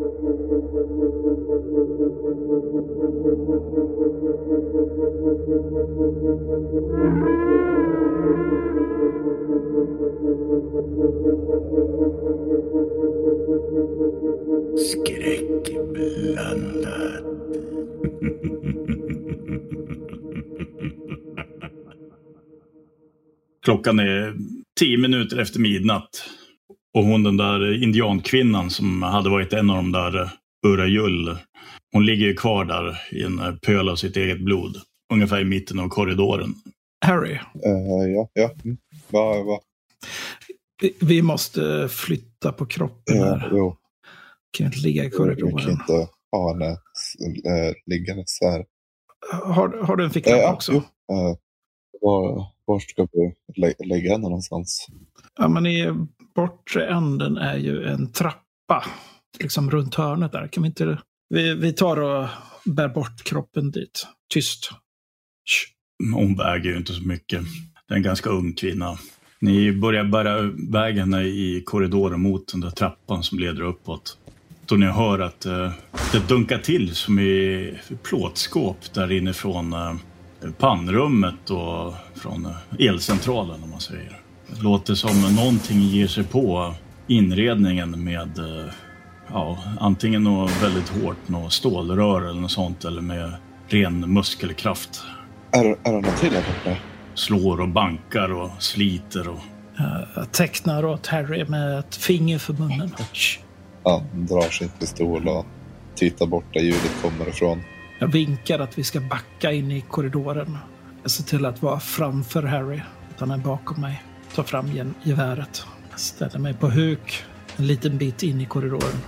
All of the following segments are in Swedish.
Skräckblandat. Klockan är tio minuter efter midnatt. Och hon den där indiankvinnan som hade varit en av de där Urajull. Hon ligger ju kvar där i en pöl av sitt eget blod. Ungefär i mitten av korridoren. Harry, Eh, ja, ja. Mm. Va, va? vi- vi måste flytta på kroppen Ja, här. jo. Kan inte ligga i Vi kan korridoren. inte ha henne äh, liggandes här. Har, har du en ficklapp Eh, också? Eh, var, var ska vi lä lägga henne någonstans? Ja, men i bortre änden är ju en trappa. Liksom runt hörnet där. Kan vi inte... Vi, vi tar och bär bort kroppen dit. Tyst. Shh. Hon väger ju inte så mycket. Det är en ganska ung kvinna. Ni börjar bära iväg henne i korridoren mot den där trappan som leder uppåt. Då ni hör att eh, det dunkar till som i plåtskåp där inifrån eh, pannrummet och från eh, elcentralen om man säger. Låter som någonting ger sig på inredningen med eh, ja, antingen något väldigt hårt, något stålrör eller något sånt eller med ren muskelkraft Är, är det någon till här borta? slår och bankar och sliter. Och... Jag tecknar åt Harry med ett finger för munnen. Han drar sin pistol och tittar bort där ljudet kommer ifrån. Jag vinkar att vi ska backa in i korridoren. Jag ser till att vara framför Harry. Att han är bakom mig. Tar fram geväret. Ställer mig på huk en liten bit in i korridoren.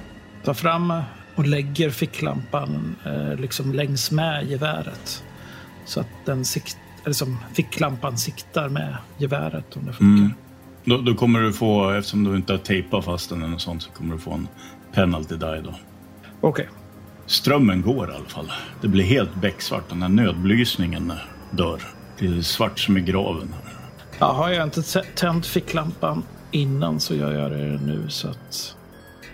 Tar fram och lägger ficklampan eh, liksom längs med geväret. Så att den sikt, eller som ficklampan siktar med geväret om det funkar. Mm. Då, då kommer du få, eftersom du inte har tejpat fast den eller något sånt, så kommer du få en penalty die då. Okej. Strömmen går i alla fall. Det blir helt becksvart. Den här nödbelysningen dör. Det är svart som i graven. Ja, har jag inte tänt ficklampan innan så gör jag det nu så att...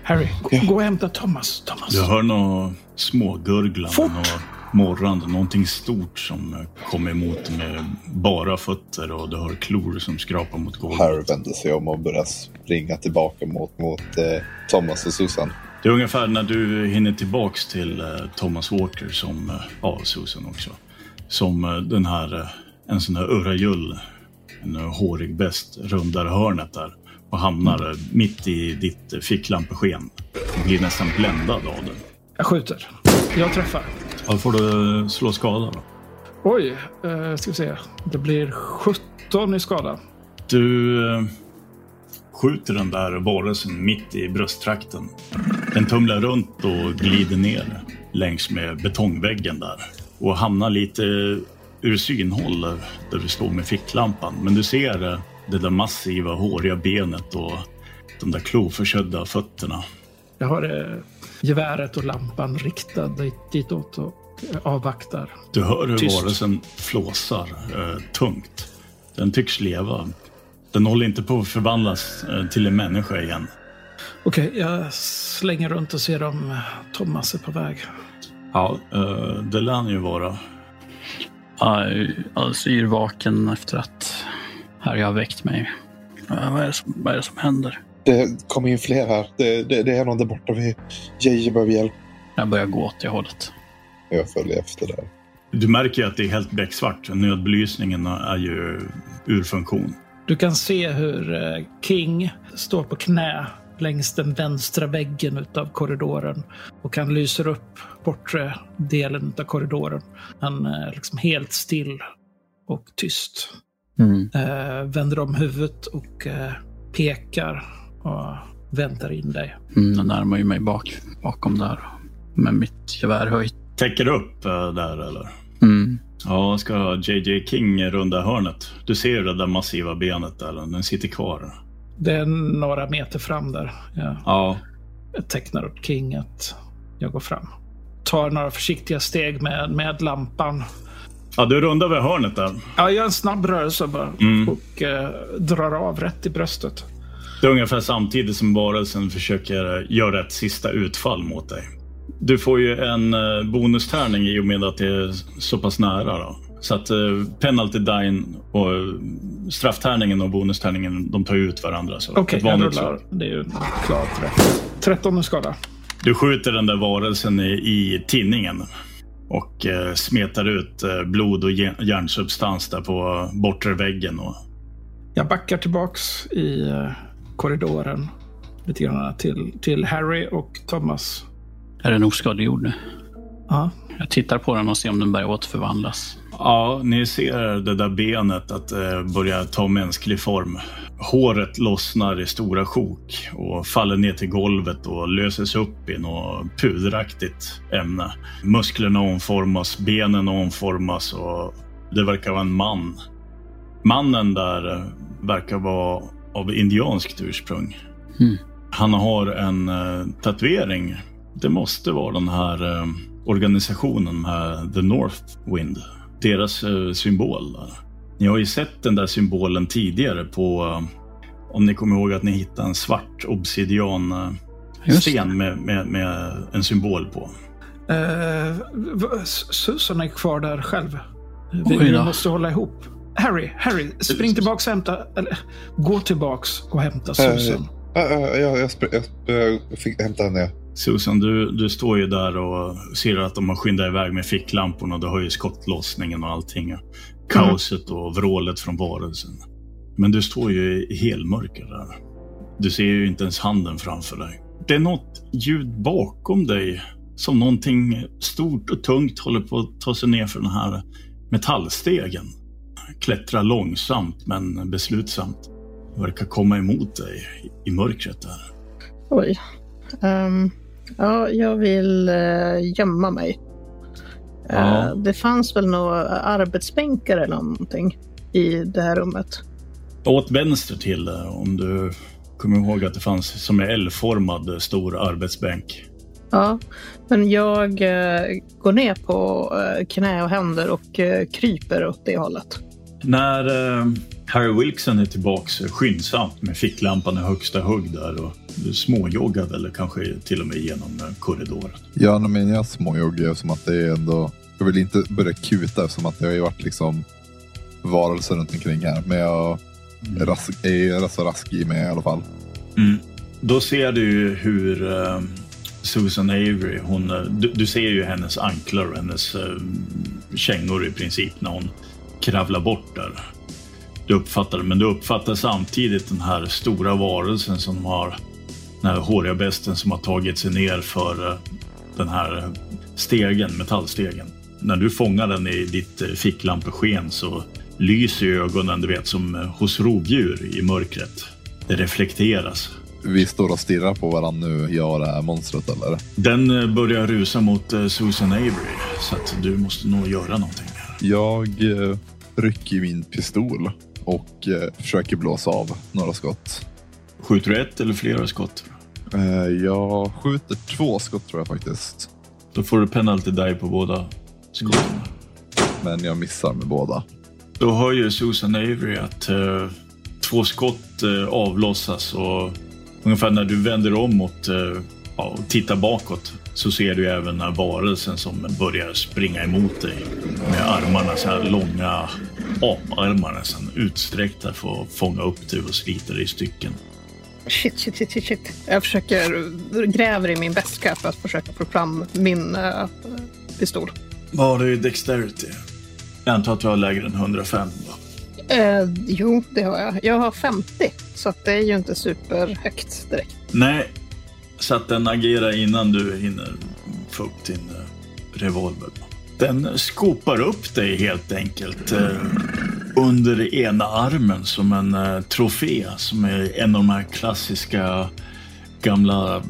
Harry, gå, gå och hämta Thomas. Thomas. Du hör något smågurglande Fort! och morrande. Någonting stort som kommer emot med bara fötter och du hör klor som skrapar mot golvet. Harry vänder sig om och börjar springa tillbaka mot, mot eh, Thomas och Susan. Det är ungefär när du hinner tillbaks till eh, Thomas Walker som, eh, ja Susan också, som eh, den här, eh, en sån här Urajull, en eh, hårig bäst, rundar hörnet där och hamnar eh, mitt i ditt eh, ficklampesken. Du blir nästan bländad av den. Jag skjuter. Jag träffar. Ja, får du slå skada då. Oj, eh, ska vi se. Det blir 17 i skada. Du skjuter den där varelsen mitt i brösttrakten. Den tumlar runt och glider ner längs med betongväggen där och hamnar lite ur synhåll där du står med ficklampan. Men du ser eh, det där massiva håriga benet och de där kloförködda fötterna. Jag har eh, geväret och lampan riktad dit, ditåt och avvaktar. Du hör hur Tyst. varelsen flåsar eh, tungt. Den tycks leva. Den håller inte på att förvandlas eh, till en människa igen. Okej, jag slänger runt och ser om Thomas är på väg. Ja, eh, det lär han ju vara. Jag alltså är vaken efter att Harry har väckt mig. Vad är det som, vad är det som händer? Det kommer in fler här. Det, det, det är någon där borta. Vi, Jeje behöver hjälp. Jag börjar gå åt det hållet. Jag följer efter där. Du märker ju att det är helt becksvart. Nödbelysningen är ju ur funktion. Du kan se hur eh, King står på knä längs den vänstra väggen utav korridoren och han lyser upp bortre delen av korridoren. Han är liksom helt still och tyst. Mm. Eh, vänder om huvudet och eh, pekar och väntar in dig. Mm, jag närmar ju mig bak, bakom där med mitt gevär höjt. Täcker upp eh, där eller? Mm. Ja, ska JJ King runda hörnet? Du ser det där massiva benet där, den sitter kvar. Det är några meter fram där. Jag Ja, tecknar upp King att jag går fram. Tar några försiktiga steg med, med lampan. ja du rundar vid hörnet där. Ja, jag gör en snabb rörelse bara Mm. och eh, drar av rätt i bröstet. Det är ungefär samtidigt som varelsen försöker göra ett sista utfall mot dig. Du får ju en eh, bonustärning i och med att det är så pass nära. Då. Så att uh, penalty dine och strafftärningen och bonustärningen, de tar ju ut varandra. Okej, okay, jag rullar. Det är ju klart rätt. 13 skada. Du skjuter den där varelsen i, i tinningen och uh, smetar ut uh, blod och järnsubstans där på bortre väggen. Och... Jag backar tillbaks i korridoren lite grann till, till Harry och Thomas. Är den oskadliggjord nu? Ja. Jag tittar på den och ser om den börjar återförvandlas. Ja, ni ser det där benet att eh, börja ta mänsklig form. Håret lossnar i stora sjok och faller ner till golvet och löses upp i något puderaktigt ämne. Musklerna omformas, benen omformas och det verkar vara en man. Mannen där eh, verkar vara av indianskt ursprung. Mm. Han har en uh, tatuering. Det måste vara den här uh, organisationen med The North Wind. Deras uh, symbol. Där. Ni har ju sett den där symbolen tidigare på, om ni kommer ihåg att ni hittade en svart obsidian sten med, med, med, en symbol på. Susan är kvar där själv. Vi, vi måste hålla ihop. Harry, Harry, spring tillbaks och hämta, eller gå tillbaks och hämta Susan. Uh, uh, uh, jag, jag, jag, jag fick hämta henne. Susan, du, du står ju där och ser att de har skyndat iväg med ficklamporna. Du har ju skottlossningen och allting. Kaoset och vrålet från varelsen. Men du står ju i helmörker där. Du ser ju inte ens handen framför dig. Det är något ljud bakom dig. Som någonting stort och tungt håller på att ta sig ner för den här metallstegen klättrar långsamt men beslutsamt. Verkar komma emot dig i mörkret där. Oj. Um, ja, jag vill uh, gömma mig. Ja. Uh, det fanns väl några arbetsbänkar eller någonting i det här rummet? Åt vänster till det, om du kommer ihåg att det fanns som en L-formad stor arbetsbänk. Ja, men jag går ner på knä och händer och kryper åt det hållet. När eh, Harry Wilkson är tillbaks skyndsamt med ficklampan i högsta hugg där och småjoggar eller kanske till och med genom eh, korridoren. Ja, men jag småjoggar som att det är ändå... Jag vill inte börja kuta som att det har ju varit liksom varelser runt omkring här. Men jag mm. rask, är rätt så rask i mig i alla fall. Mm. Då ser du hur uh, Susan Avery, hon, uh, du, du, ser ju hennes anklar och hennes uh, kängor i princip när hon kravla bort där. Du uppfattar det, men du uppfattar samtidigt den här stora varelsen som har den här håriga besten som har tagit sig ner för eh, den här stegen, metallstegen. När du fångar den i ditt eh, ficklampesken så lyser ögonen, du vet, som eh, hos rovdjur i mörkret. Det reflekteras. Vi står och stirrar på varandra nu, jag och det här monstret, eller? Den börjar rusa mot Susan Avery, så att du måste nog göra någonting. Jag eh, rycker min pistol och eh, försöker blåsa av några skott. Skjuter du ett eller flera skott? Eh, jag skjuter två skott tror jag faktiskt. Då får du penalty die på båda skotten. Men jag missar med båda. Då hör ju Susan Avery att uh, två skott uh, avlossas och ungefär när du vänder om uh, och tittar bakåt så ser du även den här varelsen som börjar springa emot dig med armarna så här långa aparmar nästan utsträckta för att fånga upp dig och slita dig i stycken. Shit, shit, shit, shit. Jag försöker gräver i min väska för att försöka få fram min uh, pistol. Vad har du i Dexterity? Jag antar att du har lägre än 105 va? Uh, jo, det har jag. Jag har 50, så det är ju inte superhögt direkt. Nej, så att den agerar innan du hinner få upp din eh, revolver. Den skopar upp dig helt enkelt eh, under ena armen som en eh, trofé som är en av de här klassiska gamla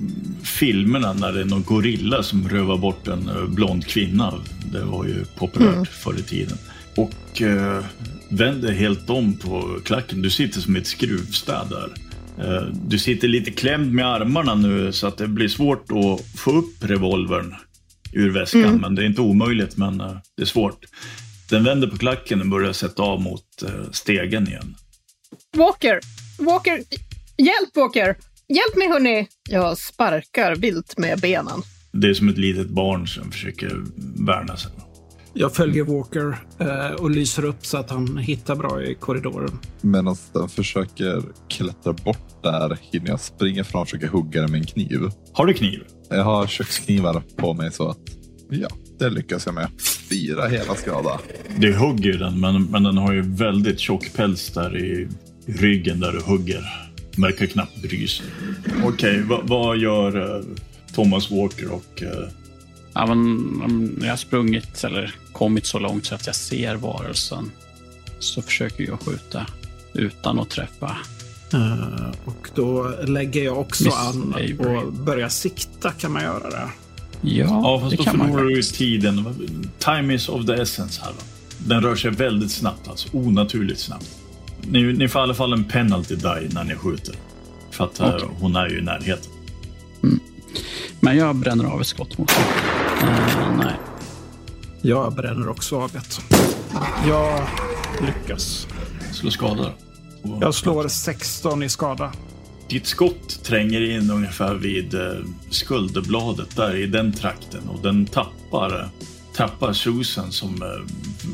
filmerna när det är någon gorilla som rövar bort en blond kvinna. Det var ju populärt mm. förr i tiden. Och eh, vänder helt om på klacken. Du sitter som ett skruvstäd där. Eh, du sitter lite klämd med armarna nu så att det blir svårt att få upp revolvern ur väskan. Mm. Men det är inte omöjligt, men eh, det är svårt. Den vänder på klacken och börjar sätta av mot eh, stegen igen. Walker! Walker! Hjälp Walker! Hjälp mig hörni! Jag sparkar vilt med benen. Det är som ett litet barn som försöker värna sig. Jag följer Walker eh, och lyser upp så att han hittar bra i korridoren. Medan den försöker klättra bort där hinner jag springa fram och försöka hugga den med en kniv. Har du kniv? Jag har köksknivar på mig så att ja, det lyckas jag med. Fyra hela skada. Du hugger den, men, men den har ju väldigt tjock päls där i, ryggen där du hugger. Märker knappt bry sig. Okej, va, vad gör eh, Thomas Walker och... Ja, men, om jag har sprungit eller kommit så långt så att jag ser varelsen så försöker jag skjuta utan att träffa. Eh, och då lägger jag också Miss an Avery. och börjar sikta. Kan man göra det? Ja, Ja, fast det då kan man du tiden. Time is of the essence här. Va? Den rör sig väldigt snabbt, alltså onaturligt snabbt. Ni, ni får i alla fall en penalty die när ni skjuter. För att eh, Okej. hon är ju i närheten. Men jag bränner av ett skott mot honom. Eh, nej. Jag bränner också av ett. Jag lyckas. Slå skada. då. Jag slår 16 i skada. Ditt skott tränger in ungefär vid eh, skulderbladet där i den trakten och den tappar, eh, tappar Susan som eh,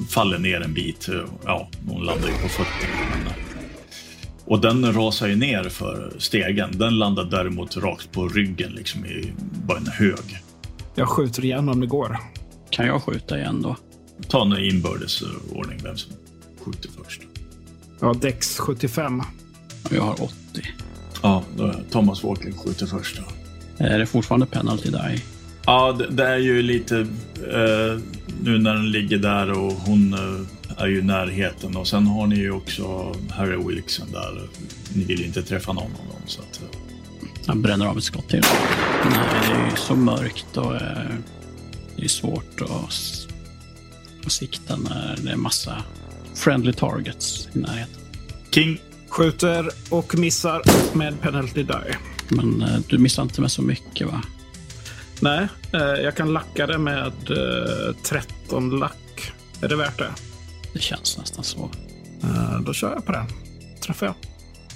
faller ner en bit. Ja, hon landar ju på fötterna. Och den rasar ju ner för stegen. Den landar däremot rakt på ryggen, liksom i bara en hög. Jag skjuter igen om det går. Kan jag skjuta igen då? Ta en inbördes eh, ordning vem som skjuter först. Jag har Dex 75. Och Jag har 80. Ja, då Thomas Walker skjuter först. Då. Är det fortfarande penalty die? Ja, det, det är ju lite eh, nu när den ligger där och hon eh, är ju i närheten och sen har ni ju också Harry Wilkson där. Ni vill inte träffa någon av dem så att. Jag bränner av ett skott till. Nej, det är ju så mörkt och eh, det är svårt att, att sikta när det är massa friendly targets i närheten. King, Skjuter och missar med penalty die. Men eh, du missar inte med så mycket va? Nej, eh, jag kan lacka det med eh, 13 lack. Är det värt det? Det känns nästan så. Då kör jag på den. Träffar jag.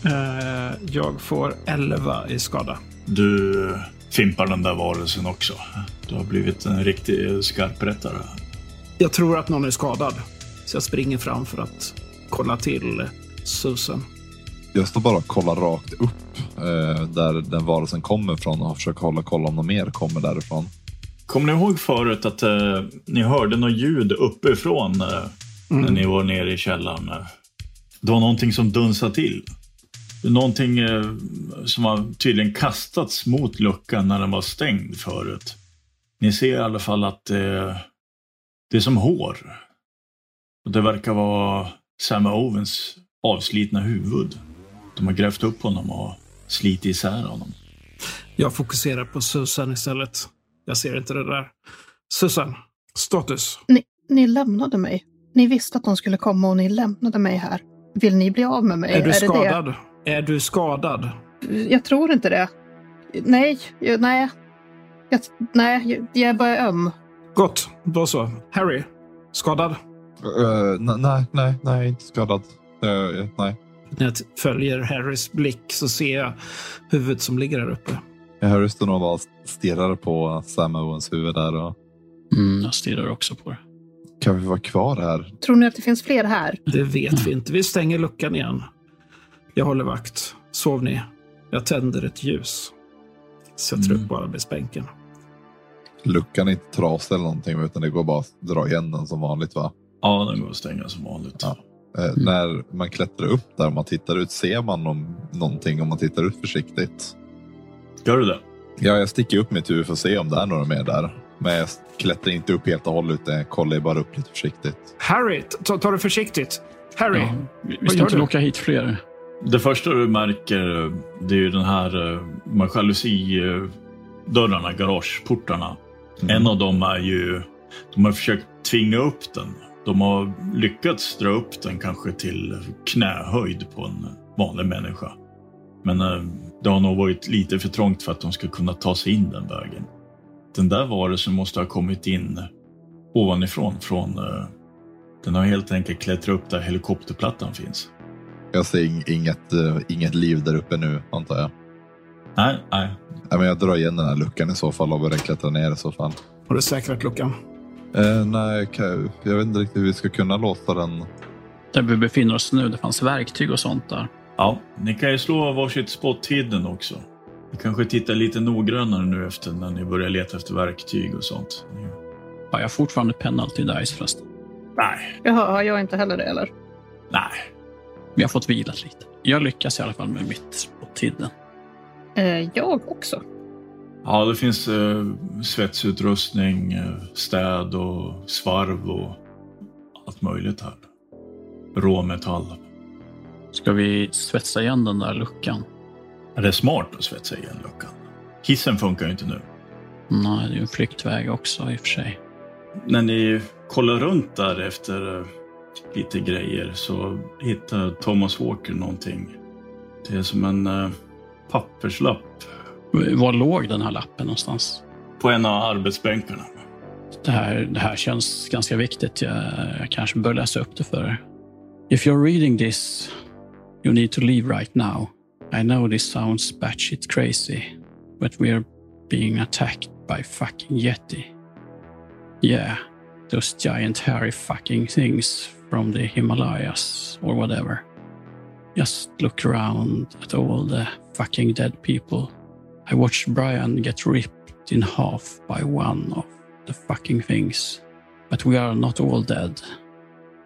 Eh, jag får 11 i skada. du fimpar den där varelsen också. Du har blivit en riktig skarprättare. Jag tror att någon är skadad. Så jag springer fram för att kolla till Susan. Jag står bara och kollar rakt upp eh, där den varelsen kommer ifrån och försöker hålla koll om något mer kommer därifrån. Kommer ni ihåg förut att eh, ni hörde något ljud uppifrån eh, när ni var nere i källaren? Det var någonting som dunsade till. Någonting eh, som har tydligen kastats mot luckan när den var stängd förut. Ni ser i alla fall att eh, det är som hår. Och det verkar vara Sam Owens avslitna huvud. De har grävt upp honom och slitit isär honom. Jag fokuserar på Susan istället. Jag ser inte det där. Susan, status. Ni, ni lämnade mig. Ni visste att de skulle komma och ni lämnade mig här. Vill ni bli av med mig? Är du det skadad? Är du skadad? Jag tror inte det. Nej, jag, nej. Jag, nej, jag, jag är bara öm. Gott, då så. Harry, skadad? Ne- nej, nej, nej, inte skadad. Eh, nej. När jag följer Harrys blick så ser jag huvudet som ligger där uppe. Jag hör just nog bara stirrar på Sam Owens huvud där. Och, Mm, jag stirrar också på det. kan vi vara kvar här? Tror ni att det finns fler här? Det vet vi inte. Vi stänger luckan igen. Jag håller vakt. Sov ni. Jag tänder ett ljus. Sätter Mm. upp på arbetsbänken. Luckan är inte trasig eller någonting utan det går bara att dra igen den som vanligt va? Ja, den går att stänga som vanligt. Ja. Eh, När man klättrar upp där och man tittar ut, ser man om, någonting om man tittar ut försiktigt? Gör du det? Ja, jag sticker upp mitt huvud för att se om det är några mer där. Men jag klättrar inte upp helt och hållet utan jag kollar bara upp lite försiktigt. Harry, ta, ta det försiktigt. Harry, Ja, vi ska inte locka hit fler. Det första du märker det är ju den här eh, de här jalusidörrarna, garageportarna. En av dem är ju, de har försökt tvinga upp den. De har lyckats dra upp den kanske till knähöjd på en vanlig människa. Men eh, det har nog varit lite för trångt för att de ska kunna ta sig in den vägen. Den där varelsen måste ha kommit in ovanifrån. Från, eh, den har helt enkelt klättrat upp där helikopterplattan finns. Jag ser inget, uh, inget liv där uppe nu, antar jag. Nej, nej. nej men jag drar igen den här luckan i så fall och börjar klättra ner i så fall. Har du säkrat luckan? Uh, nej, jag vet inte riktigt hur vi ska kunna låsa den. Där vi befinner oss nu, det fanns verktyg och sånt där. Ja, ni kan ju slå varsitt spot hidden också. Ni kanske tittar lite noggrannare nu efter när ni börjar leta efter verktyg och sånt. Har jag fortfarande penalty dice förresten? Nej. Jaha, har jag inte heller det eller? Nej. Vi har fått vilat lite. Jag lyckas i alla fall med mitt spot hidden. Eh, jag också. Ja, det finns eh, svetsutrustning, eh, städ och svarv och allt möjligt här. Råmetall. Ska vi svetsa igen den där luckan? Är det smart att svetsa igen luckan? Hissen funkar ju inte nu. Nej, det är ju en flyktväg också i och för sig. När ni kollar runt där efter eh, lite grejer så hittar Thomas Walker någonting. Det är som en uh, papperslapp. Var låg den här lappen någonstans? På en av arbetsbänkarna. Det här, det här känns ganska viktigt. Jag, jag kanske bör läsa upp det för er. If you're reading this, you need to leave right now. I know this sounds batshit crazy, but we're being attacked by fucking Yeti. Yeah, those giant hairy fucking things from the Himalayas or whatever. Just look around at all the fucking dead people. I watched Brian get ripped in half by one of the fucking things. But we are not all dead.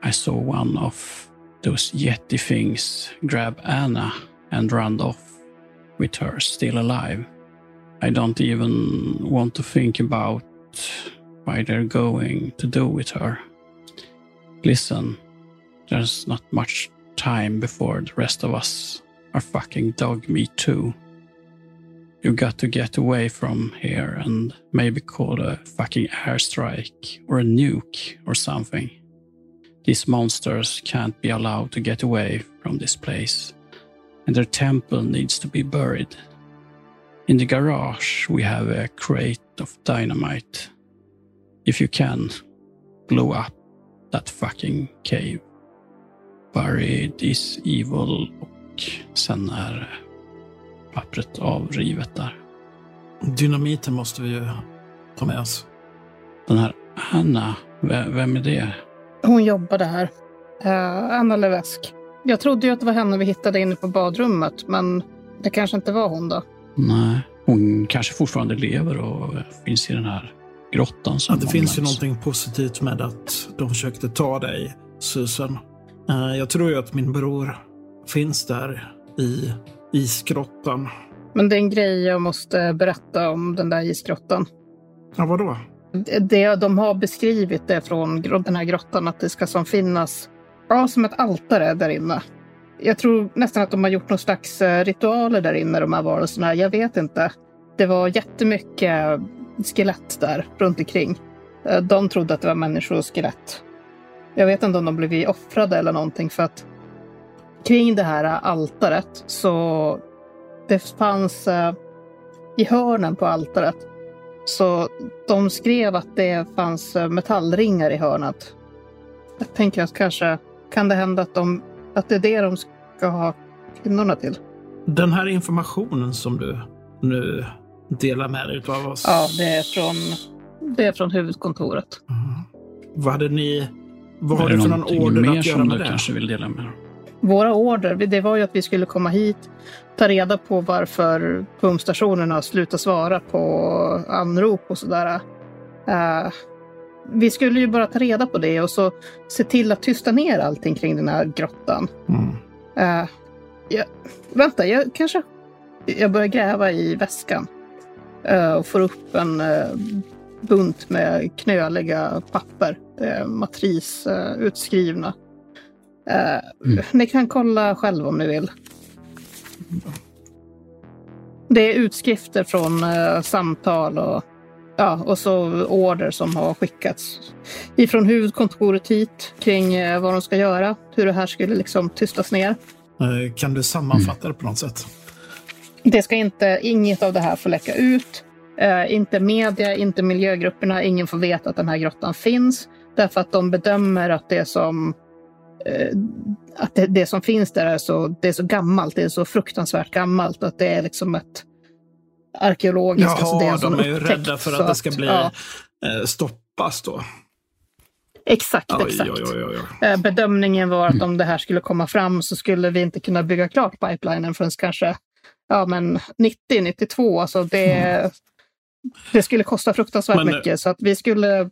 I saw one of those Yeti things grab Anna and run off with her still alive. I don't even want to think about why they're going to do with her. Listen, there's not much time before the rest of us are fucking dog meat too. You got to get away from here and maybe call a fucking airstrike or a nuke or something. These monsters can't be allowed to get away from this place, and their temple needs to be buried. In the garage, we have a crate of dynamite. If you can, blow up that fucking cave. Bury this evil och sen är pappret avrivet där. Dynamiten måste vi ju ta med oss. Den här Anna, vem är det? Hon jobbade här. Uh, Anna Levesk. Jag trodde ju att det var henne vi hittade inne på badrummet, men det kanske inte var hon då. Nej, hon kanske fortfarande lever och finns i den här grottan. Som ja, det finns ju någonting positivt med att de försökte ta dig, Susan. Uh, jag tror ju att min bror finns där i isgrottan. Men det är en grej jag måste berätta om den där isgrottan. Ja, vadå? Det, de har beskrivit det från den här grottan, att det ska som finnas ja, som ett altare där inne. Jag tror nästan att de har gjort någon slags eh, ritualer där inne, de här varelserna. Jag vet inte. Det var jättemycket skelett där runt omkring. Eh, de trodde att det var människoskelett. Jag vet inte om de blev offrade eller någonting för att kring det här altaret så det fanns eh, i hörnen på altaret så de skrev att det fanns eh, metallringar i hörnet. Jag tänker att kanske kan det hända att, de, att det är det de ska ha kvinnorna till. Den här informationen som du nu delar med dig av oss. Ja, det är från, det är från huvudkontoret. Mm. Vad hade ni... Vad har du för någon order att göra med det? kanske vill dela med Våra order, det var ju att vi skulle komma hit, ta reda på varför pumpstationerna slutar svara på anrop och sådär. Uh, vi skulle ju bara ta reda på det och så se till att tysta ner allting kring den här grottan. Mm. Uh, jag, vänta, jag kanske... Jag börjar gräva i väskan och får upp en uh, bunt med knöliga papper. Uh, matris utskrivna. Mm. Ni kan kolla själv om ni vill. Det är utskrifter från samtal och Ja, och så order som har skickats ifrån huvudkontoret hit kring eh, vad de ska göra. Hur det här skulle liksom tystas ner. Eh, kan du sammanfatta det på något sätt? Det ska inte, inget av det här få läcka ut. Eh, inte media, inte miljögrupperna, ingen får veta att den här grottan finns. Därför att de bedömer att det som... Eh, att det, det, som finns där är så, det är så gammalt. Det är så fruktansvärt gammalt att det är liksom ett arkeologiskt... Jaha, alltså det är de är ju rädda för att det ska bli ja. Eh, stoppas då. Exakt, oj, exakt. Oj, oj, eh, Bedömningen var att om det här skulle komma fram så skulle vi inte kunna bygga klart pipelinen förrän kanske ja, men 90, 92. Alltså det, mm. det skulle kosta fruktansvärt men, mycket. Så att vi skulle,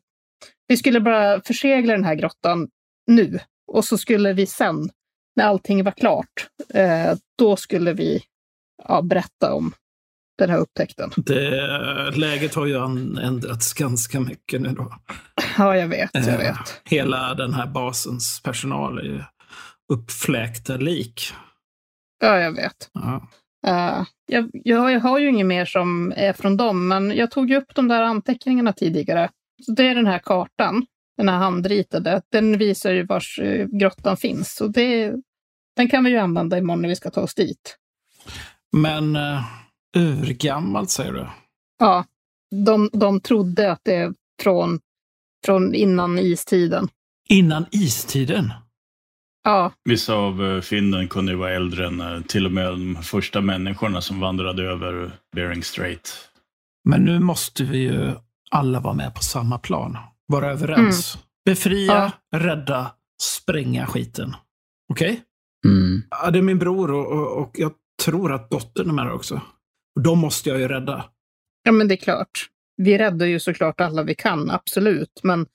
vi skulle bara försegla den här grottan nu. Och så skulle vi sen, när allting var klart, eh, då skulle vi ja, berätta om den här upptäckten. Det, läget har ju ändrats ganska mycket nu då. Ja, jag vet. Jag eh, vet. Eh, hela den här basens personal är ju uppfläkta lik. Ja, jag vet. Ja. Uh, jag, jag, har ju inget mer som är från dem, men jag tog ju upp de där anteckningarna tidigare. Så det är den här kartan, den här handritade. Den visar ju var uh, grottan finns. Så det, den kan vi ju använda imorgon när vi ska ta oss dit. Men uh, urgammalt säger du? Ja, de, de trodde att det är från, från innan istiden. Innan istiden? Ja. Vissa av eh, fynden kunde ju vara äldre än eh, till och med de första människorna som vandrade över Bering Strait. Men nu måste vi ju alla vara med på samma plan. Vara överens. Mm. Befria, ja. rädda, spränga skiten. Okej? Okay? Mm. Ja, det är min bror och, och, och, jag tror att dottern är med också. Och de måste jag ju rädda. Ja, men det är klart. Vi räddar ju såklart alla vi kan, absolut. Men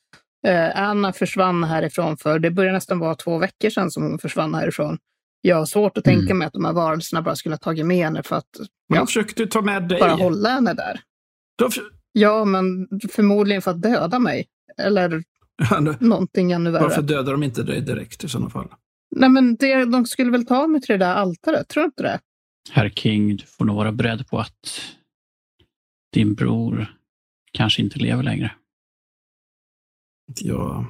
eh, Anna försvann härifrån för, det börjar nästan vara två veckor sedan som hon försvann härifrån. Jag har svårt att mm. tänka mig att de här varelserna bara skulle ha tagit med henne för att ja, de försökte ta med dig. bara hålla henne där. De ja, men förmodligen för att döda mig. Eller någonting ännu värre. Varför dödar de inte dig direkt i sådana fall? Nej, men det, de skulle väl ta mig till det där altaret, tror du inte det? Herr King, du får nog vara beredd på att din bror kanske inte lever längre. Jag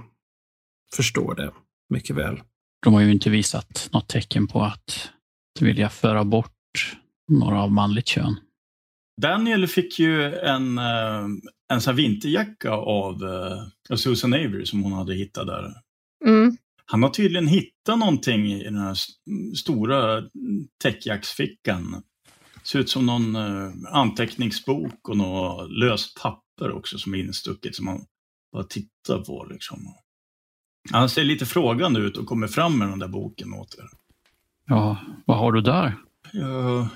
förstår det mycket väl. De har ju inte visat något tecken på att vilja föra bort några av manligt kön. Daniel fick ju en, eh, en sån vinterjacka av uh, Susan Avery som hon hade hittat där. Mm. Han har tydligen hittat någonting i den här stora täckjacksfickan. Ser ut som någon uh, anteckningsbok och något löst papper också som är instucket som man bara tittar på. Liksom. Han ser lite frågande ut och kommer fram med den där boken åt er. Ja, vad har du där? Jag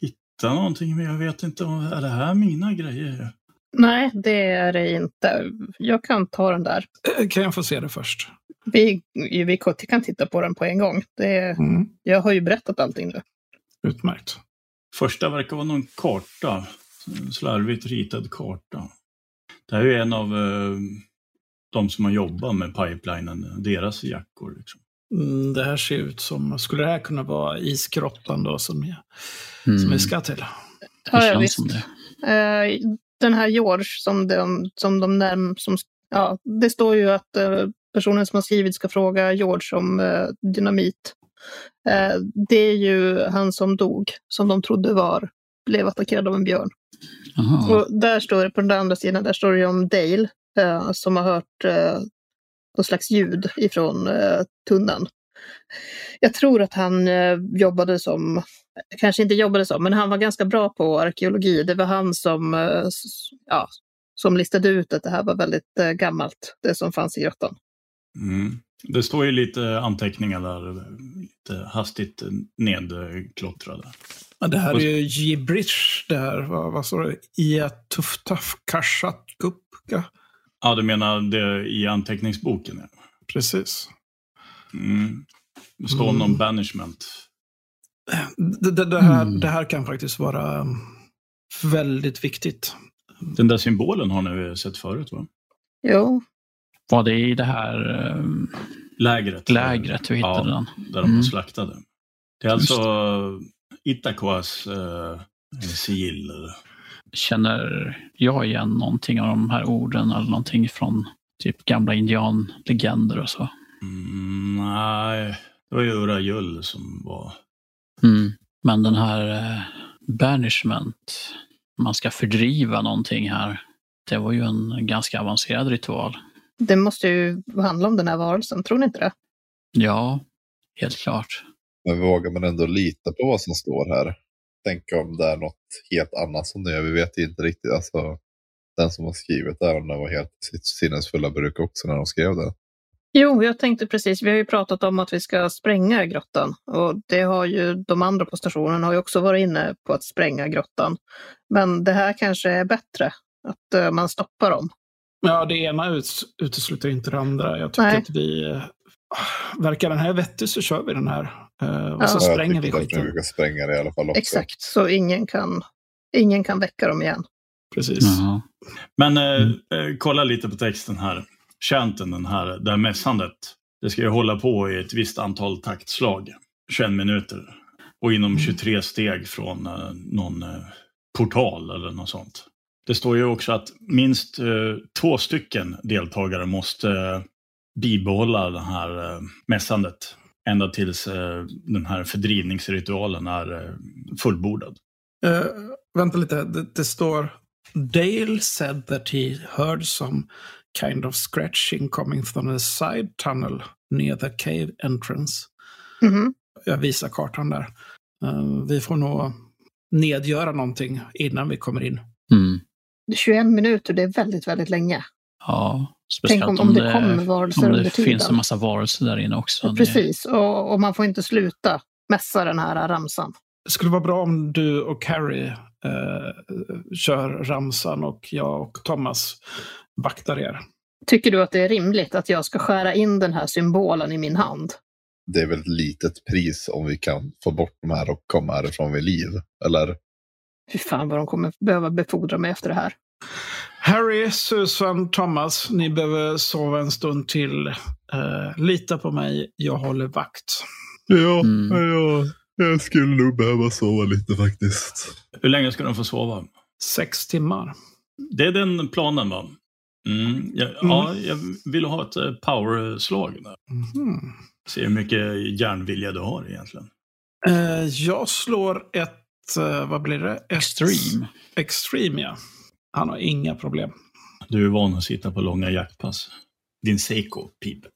hittar någonting men jag vet inte, är det här mina grejer? Nej, det är det inte. Jag kan ta den där. Eh, kan jag få se det först? Vi, vi kan titta på den på en gång. Det, mm. Jag har ju berättat allting nu. Utmärkt. Första verkar vara någon karta. En slarvigt ritad karta. Det här är en av eh, de som har jobbat med pipelinen, deras jackor. Liksom. Mm, det här ser ut som, skulle det här kunna vara isgrottan då som, jag, mm. som vi ska till? Ja, ja visst. Det. Uh, den här George som de, som de närm, som, ja, det står ju att uh, personen som har skrivit ska fråga George om uh, dynamit. det är ju han som dog, som de trodde var, blev attackerad av en björn. Aha. Och där står det, på den andra sidan, där står det om Dale eh, som har hört eh, något slags ljud ifrån eh, tunneln. Jag tror att han eh, jobbade som, kanske inte jobbade som, men han var ganska bra på arkeologi. Det var han som, eh, ja, som listade ut att det här var väldigt eh, gammalt, det som fanns i grottan. Mm. Det står ju lite anteckningar där, lite hastigt nedklottrade. Ja, det här är ju gibberish det här. Vad, vad står det? Iatuftaf kashat kupka. Ja, du menar det i anteckningsboken? Ja. Precis. Mm. Det står mm. om banishment. Det, det, det, här, mm. det här kan faktiskt vara um, väldigt viktigt. Den där symbolen har ni sett förut va? Jo. Var det i det här um, lägret? Lägret vi hittade ja, den? där de mm. slaktade. Det är alltså Itakoas uh, sigill. Känner jag igen någonting av de här orden eller någonting från typ gamla indianlegender och så? Mm, nej, det var ju Urajull som var... Mm. Men den här eh, banishment, man ska fördriva någonting här. Det var ju en ganska avancerad ritual. Det måste ju handla om den här varelsen, tror ni inte det? Ja, helt klart. Men vågar man ändå lita på vad som står här? Tänk om det är något helt annat som det är. Vi vet ju inte riktigt. Alltså, den som har skrivit det här, om var helt sitt sinnesfulla bruk också när de skrev det. Jo, jag tänkte precis. Vi har ju pratat om att vi ska spränga grottan och det har ju de andra på stationen har ju också varit inne på att spränga grottan. Men det här kanske är bättre, att uh, man stoppar dem. Ja, det ena ut, utesluter inte det andra. Jag tycker Nej. att vi... Uh, verkar den här vettig så kör vi den här. Uh, och Ja. så Ja, spränger vi skiten. Vi ska spränga det i alla fall också. Exakt, så ingen kan, ingen kan väcka dem igen. Precis. Jaha. Men eh, Mm. eh, kolla lite på texten här. Chanten, den här, det här mässandet. Det ska ju hålla på i ett visst antal taktslag. 21 minuter. Och inom Mm. 23 steg från eh, någon eh, portal eller något sånt. Det står ju också att minst eh, två stycken deltagare måste eh, bibehålla det här eh, mässandet. Ända tills eh, den här fördrivningsritualen är eh, fullbordad. Uh, vänta lite, det, det står Dale said that he heard some kind of scratching coming from the side tunnel near the cave entrance. Mhm. Jag visar kartan där. Eh, vi får nog nedgöra någonting innan vi kommer in. Mm. 21 minuter, det är väldigt, väldigt länge. Ja, Tänk speciellt om, om det kommer varelser om det under tiden. finns en massa varelser där inne också. Det- Precis, och, och man får inte sluta mässa den här ramsan. Det skulle vara bra om du och Carrie eh, kör ramsan och jag och Thomas vaktar er. Tycker du att det är rimligt att jag ska skära in den här symbolen i min hand? Det är väl ett litet pris om vi kan få bort de här och komma härifrån vid liv. Eller? Fy fan vad de kommer behöva befordra mig efter det här. Harry, Susan, Thomas, ni behöver sova en stund till. Eh, lita på mig, jag håller vakt. Ja, Mm. ja, jag skulle nog behöva sova lite faktiskt. Hur länge ska de få sova? Sex timmar. Det är den planen va? Mm, ja, ja, jag vill ha ett eh, powerslag. Mhm. Se hur mycket järnvilja du har egentligen. Eh, jag slår ett, eh, vad blir det? Ett Extreme. Extreme, ja. Han har inga problem. Du är van att sitta på långa jaktpass. Din Seiko piper.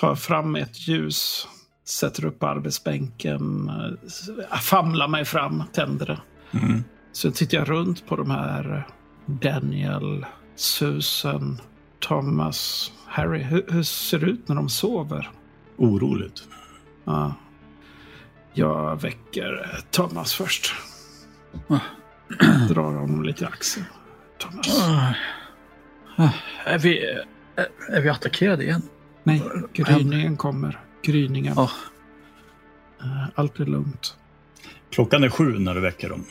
Tar fram ett ljus, sätter upp arbetsbänken, famlar mig fram, tänder det. Mm. Så tittar jag runt på de här Daniel, Susan, Thomas, Harry. Hur, hur ser det ut när de sover? Oroligt. Ja. Jag väcker eh, Thomas först. Drar honom lite i axeln. Thomas. Ah. Ah, Är vi, är, är vi attackerade igen? Nej, gryningen kommer. Gryningen. Ah. Eh, Allt är lugnt. Klockan är sju när du väcker dem.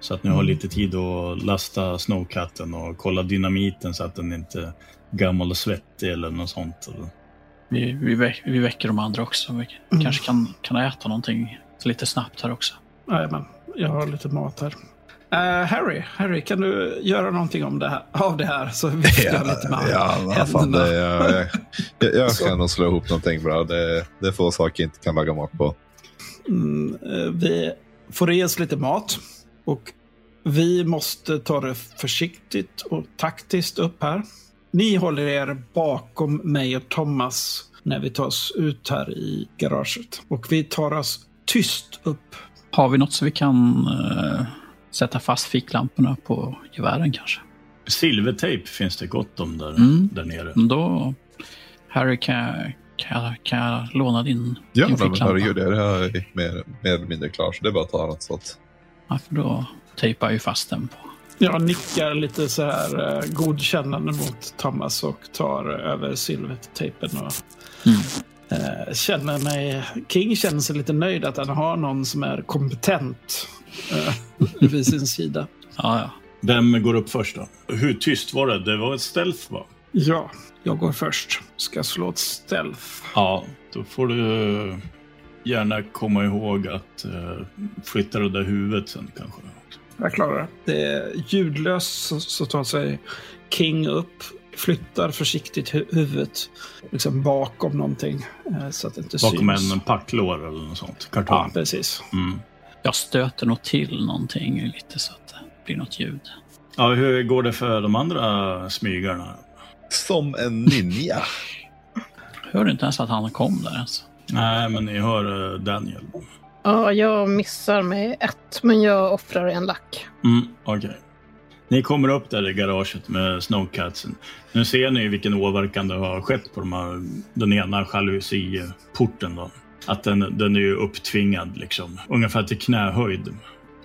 Så att ni har lite tid att lasta Snowcatten och kolla dynamiten så att den inte är gammal och svettig eller något sånt. Vi, vi, vä- vi väcker de andra också. Vi Mm. kanske kan, kan äta någonting lite snabbt här också. Jajamän, jag har lite mat här. Eh, Harry, Harry, kan du göra någonting om det här, av det här? Så viftar jag lite med ja, vad fan, händerna. det, jag, jag, jag ska nog slå ihop någonting bra. Det, det är få saker jag inte kan laga mat på. Mm, eh, vi får i oss lite mat. Och vi måste ta det försiktigt och taktiskt upp här. Ni håller er bakom mig och Thomas när vi tar oss ut här i garaget. Och vi tar oss tyst upp. Har vi något så vi kan eh, sätta fast ficklamporna på gevären kanske? Silvertejp finns det gott om där, Mm. där nere. Då, Harry, kan, jag- kan, jag- kan jag låna din, Ja, din men ficklampa? herregud, det här är mer, mer eller mindre klart. Så det är bara att ta något sånt. Ja, för då tejpar jag ju fast den på. Jag nickar lite så här eh, godkännande mot Thomas och tar över silvertejpen och Mm. eh, känner mig... King känner sig lite nöjd att han har någon som är kompetent eh, vid sin sida. Ja, ja. Vem går upp först då? Hur tyst var det? Det var ett stealth va? Ja, jag går först. Ska slå ett stealth. Ja, då får du gärna komma ihåg att uh, flytta det där huvudet sen kanske. Jag klarar det. Det är ljudlöst så, så tar sig King upp, flyttar försiktigt hu huvudet liksom bakom någonting eh, så att det inte Bakom syns. en packlår eller något sånt. Ja, Kartong. precis. Mm. Jag stöter nog till någonting lite så att det blir något ljud. Ja, hur går det för de andra smygarna? Som en ninja. Hörde inte ens att han kom där ens. Nej, men ni hör eh, Daniel. Ja, jag missar med ett, men jag offrar en lack. Mm, Okej. Ni kommer upp där i garaget med Snowcatsen. Nu ser ni vilken åverkan det har skett på de här, den ena jalusiporten. Då. Att den, den är ju upptvingad, liksom. ungefär till knähöjd.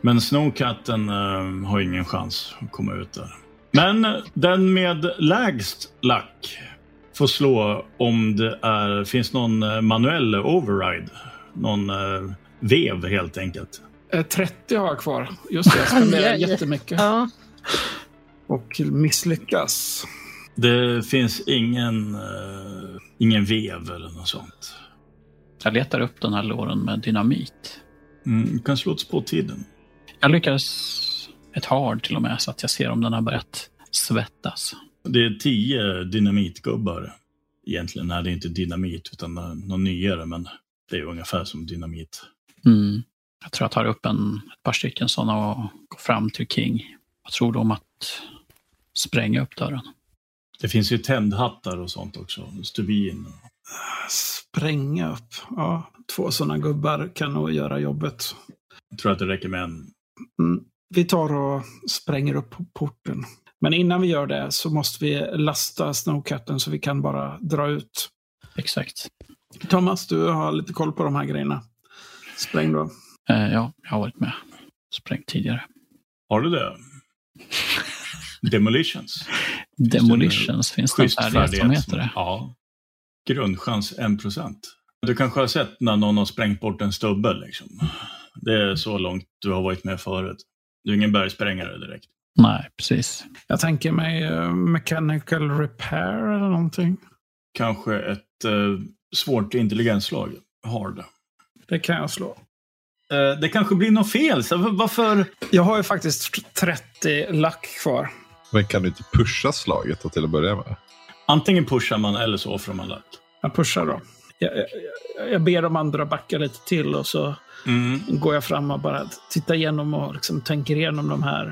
Men Snowcatten äh, har ingen chans att komma ut där. Men den med lägst lack får slå om det är, finns någon eh, manuell override. Någon eh, vev helt enkelt. Eh, 30 har jag kvar. Just det, jag spenderar jättemycket. Ja, Och misslyckas. Det finns ingen, eh, ingen vev eller något sånt. Jag letar upp den här låren med dynamit. Mm, du kan slå ett på tiden. Jag lyckades ett hard till och med så att jag ser om den har börjat svettas. Det är tio dynamitgubbar. Egentligen är det inte dynamit utan eh, någon nyare, men det är ungefär som dynamit. Mm. Jag tror jag tar upp en, ett par stycken sådana och går fram till King. Vad tror du om att spränga upp dörren? Det finns ju tändhattar och sånt också. Stubin. Spränga upp. Ja, två sådana gubbar kan nog göra jobbet. Jag tror att det räcker med en. Mm. Vi tar och spränger upp porten. Men innan vi gör det så måste vi lasta Snowcatten så vi kan bara dra ut. Exakt. Thomas, du har lite koll på de här grejerna. Spräng då. Eh, ja, jag har varit med. Sprängt tidigare. Har du det? Demolitions. Demolitions, finns det en färdighet som heter det? Ja. Grundchans 1%. Du kanske har sett när någon har sprängt bort en stubbe. Liksom. Det är så långt du har varit med förut. Du är ingen bergsprängare direkt. Nej, precis. Jag tänker mig eh, mechanical repair eller någonting. Kanske ett eh, svårt intelligensslag. Hard. Det kan jag slå. Eh, det kanske blir något fel. Så varför? Jag har ju faktiskt 30 lack kvar. Men kan du inte pusha slaget då till att börja med? Antingen pushar man eller så offrar man lack. Jag pushar då. Jag, jag, jag ber de andra backa lite till och så Mm. går jag fram och bara tittar igenom och liksom tänker igenom de här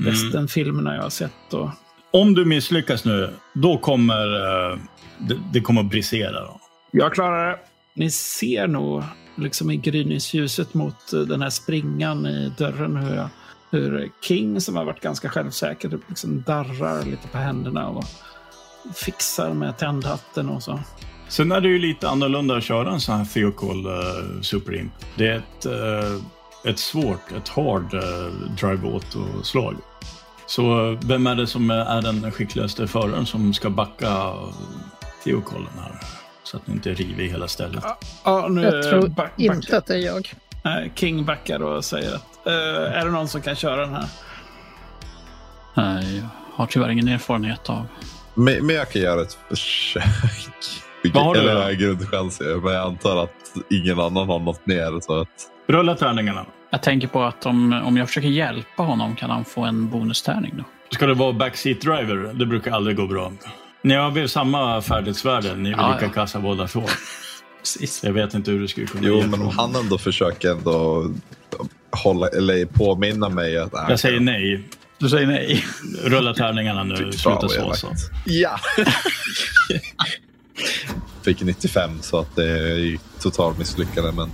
Mm. westernfilmerna jag har sett. Och, Om du misslyckas nu, då kommer eh, det, det kommer att brisera. Då. jag klarar det. Ni ser nog liksom i gryningsljuset mot eh, den här springan i dörren hur, jag, hur King, som har varit ganska självsäker, liksom darrar lite på händerna och fixar med tändhatten och så. Sen är det ju lite annorlunda att köra en sån här Theocall uh, eh, Supreme. Det är ett, uh, ett svårt, ett hard uh, drive auto-slag. Så vem är det som är den skickligaste föraren som ska backa Theocallen här? Så att ni inte river hela stället. Ja, nu jag tror back, inte att det är jag. King backar och säger att eh, är det någon som kan köra den här? Nej, jag har tyvärr ingen erfarenhet av. Men, men jag kan göra ett försök. Vad har du Eller har grundchans ju, men jag antar att ingen annan har något mer. Så att... Rulla tärningarna. Jag tänker på att om, om jag försöker hjälpa honom kan han få en bonustärning då. Ska det vara backseat driver? Det brukar aldrig gå bra. Ni har väl samma färdighetsvärde? Ni är väl Ja, lika ja. kassa båda två? Precis. Jag vet inte hur du skulle kunna Jo, men om han ändå försöker ändå hålla, eller påminna mig att... äh, Jag säger nej. Du säger nej. Rulla tärningarna nu. Fan, Sluta vad så. elakt. så. Ja! Fick 95 så att det är totalt misslyckande. Men,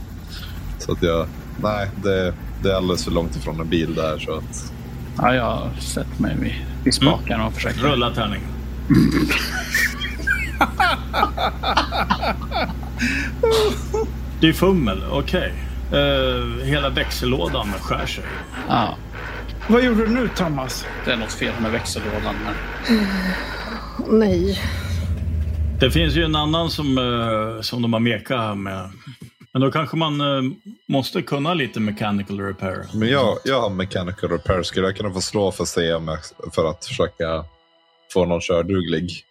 så att jag... Nej, det, det är alldeles för långt ifrån en bil där. Så att, Ja, jag har sett mig vid, vid spakarna och försökt. Rulla tärningen. Det är fummel, okej. Eh, hela växellådan skär sig. Ja, Vad gjorde du nu, Thomas? det är något fel med växellådan här. Nej. Det finns ju en annan som, eh, som de har mekat med. Men då kanske man eh, måste kunna lite mechanical repair. men jag, jag har mechanical repair. Skulle jag kunna få slå för att se om jag, för att försöka få någon körduglig?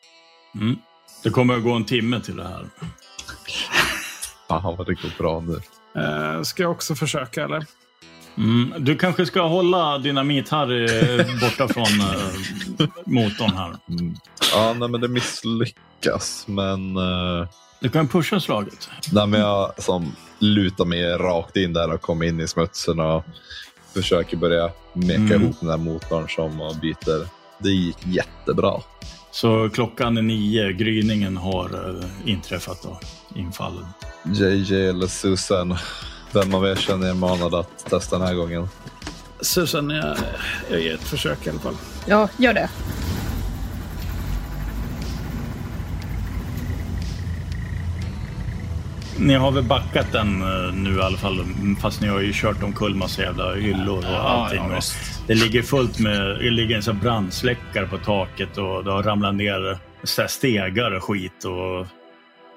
Mm. Det kommer att gå en timme till det här. Fan vad det går bra nu. Eh, ska jag också försöka, eller? Mm. Du kanske ska hålla dynamit-Harry borta från eh, motorn här. Mm. Ja, nej, men det misslyckas. Men, eh, Du kan pusha slaget. nej, men jag som lutar mig rakt in där och kommer in i smutsen och försöker börja meka Mm. ihop den där motorn som byter. Det gick jättebra. Så klockan är nio, gryningen har uh, inträffat då, infallen. JJ eller Susan, vem av er känner er manad att testa den här gången? Susan, jag, jag ger ett försök i alla fall. Ja, gör det. Ni har väl backat den eh, nu i alla fall, fast ni har ju kört omkull massa jävla hyllor och allting. Ja, det ligger fullt med, det ligger en sån brandsläckare på taket och det har ramlat ner så stegar och skit och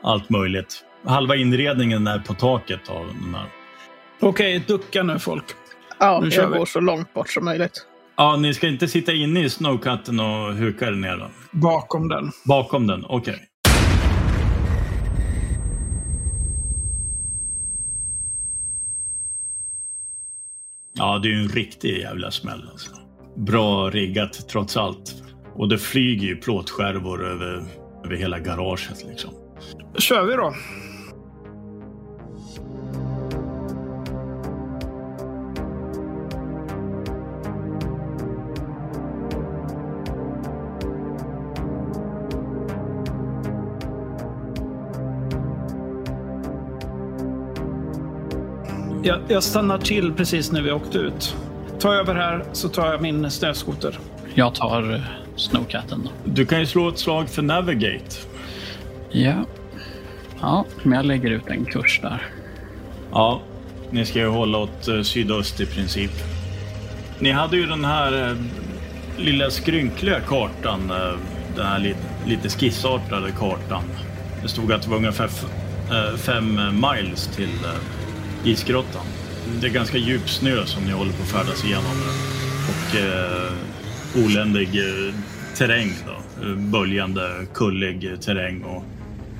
allt möjligt. Halva inredningen är på taket av den här. Okej, ducka nu folk. Ja, nu jag går så långt bort som möjligt. Ja, ni ska inte sitta inne i snowcutten och huka er ner då? Bakom den. Bakom den, okej. Okay. Ja, det är ju en riktig jävla smäll alltså. Bra riggat trots allt. Och det flyger ju plåtskärvor över, över hela garaget liksom. Då kör vi då. Jag, jag stannar till precis när vi åkte ut. Ta över här så tar jag min snöskoter. Jag tar eh, Snowcatten. Du kan ju slå ett slag för Navigate. Ja. Ja, men jag lägger ut en kurs där. Ja, ni ska ju hålla åt uh, sydöst i princip. Ni hade ju den här uh, lilla skrynkliga kartan. Den här li lite skissartade kartan. Det stod att det var ungefär fem miles till isgrottan. Det är ganska djup snö som ni håller på att färdas igenom. Och eh, oländig eh, terräng. Då. Böljande, kullig terräng och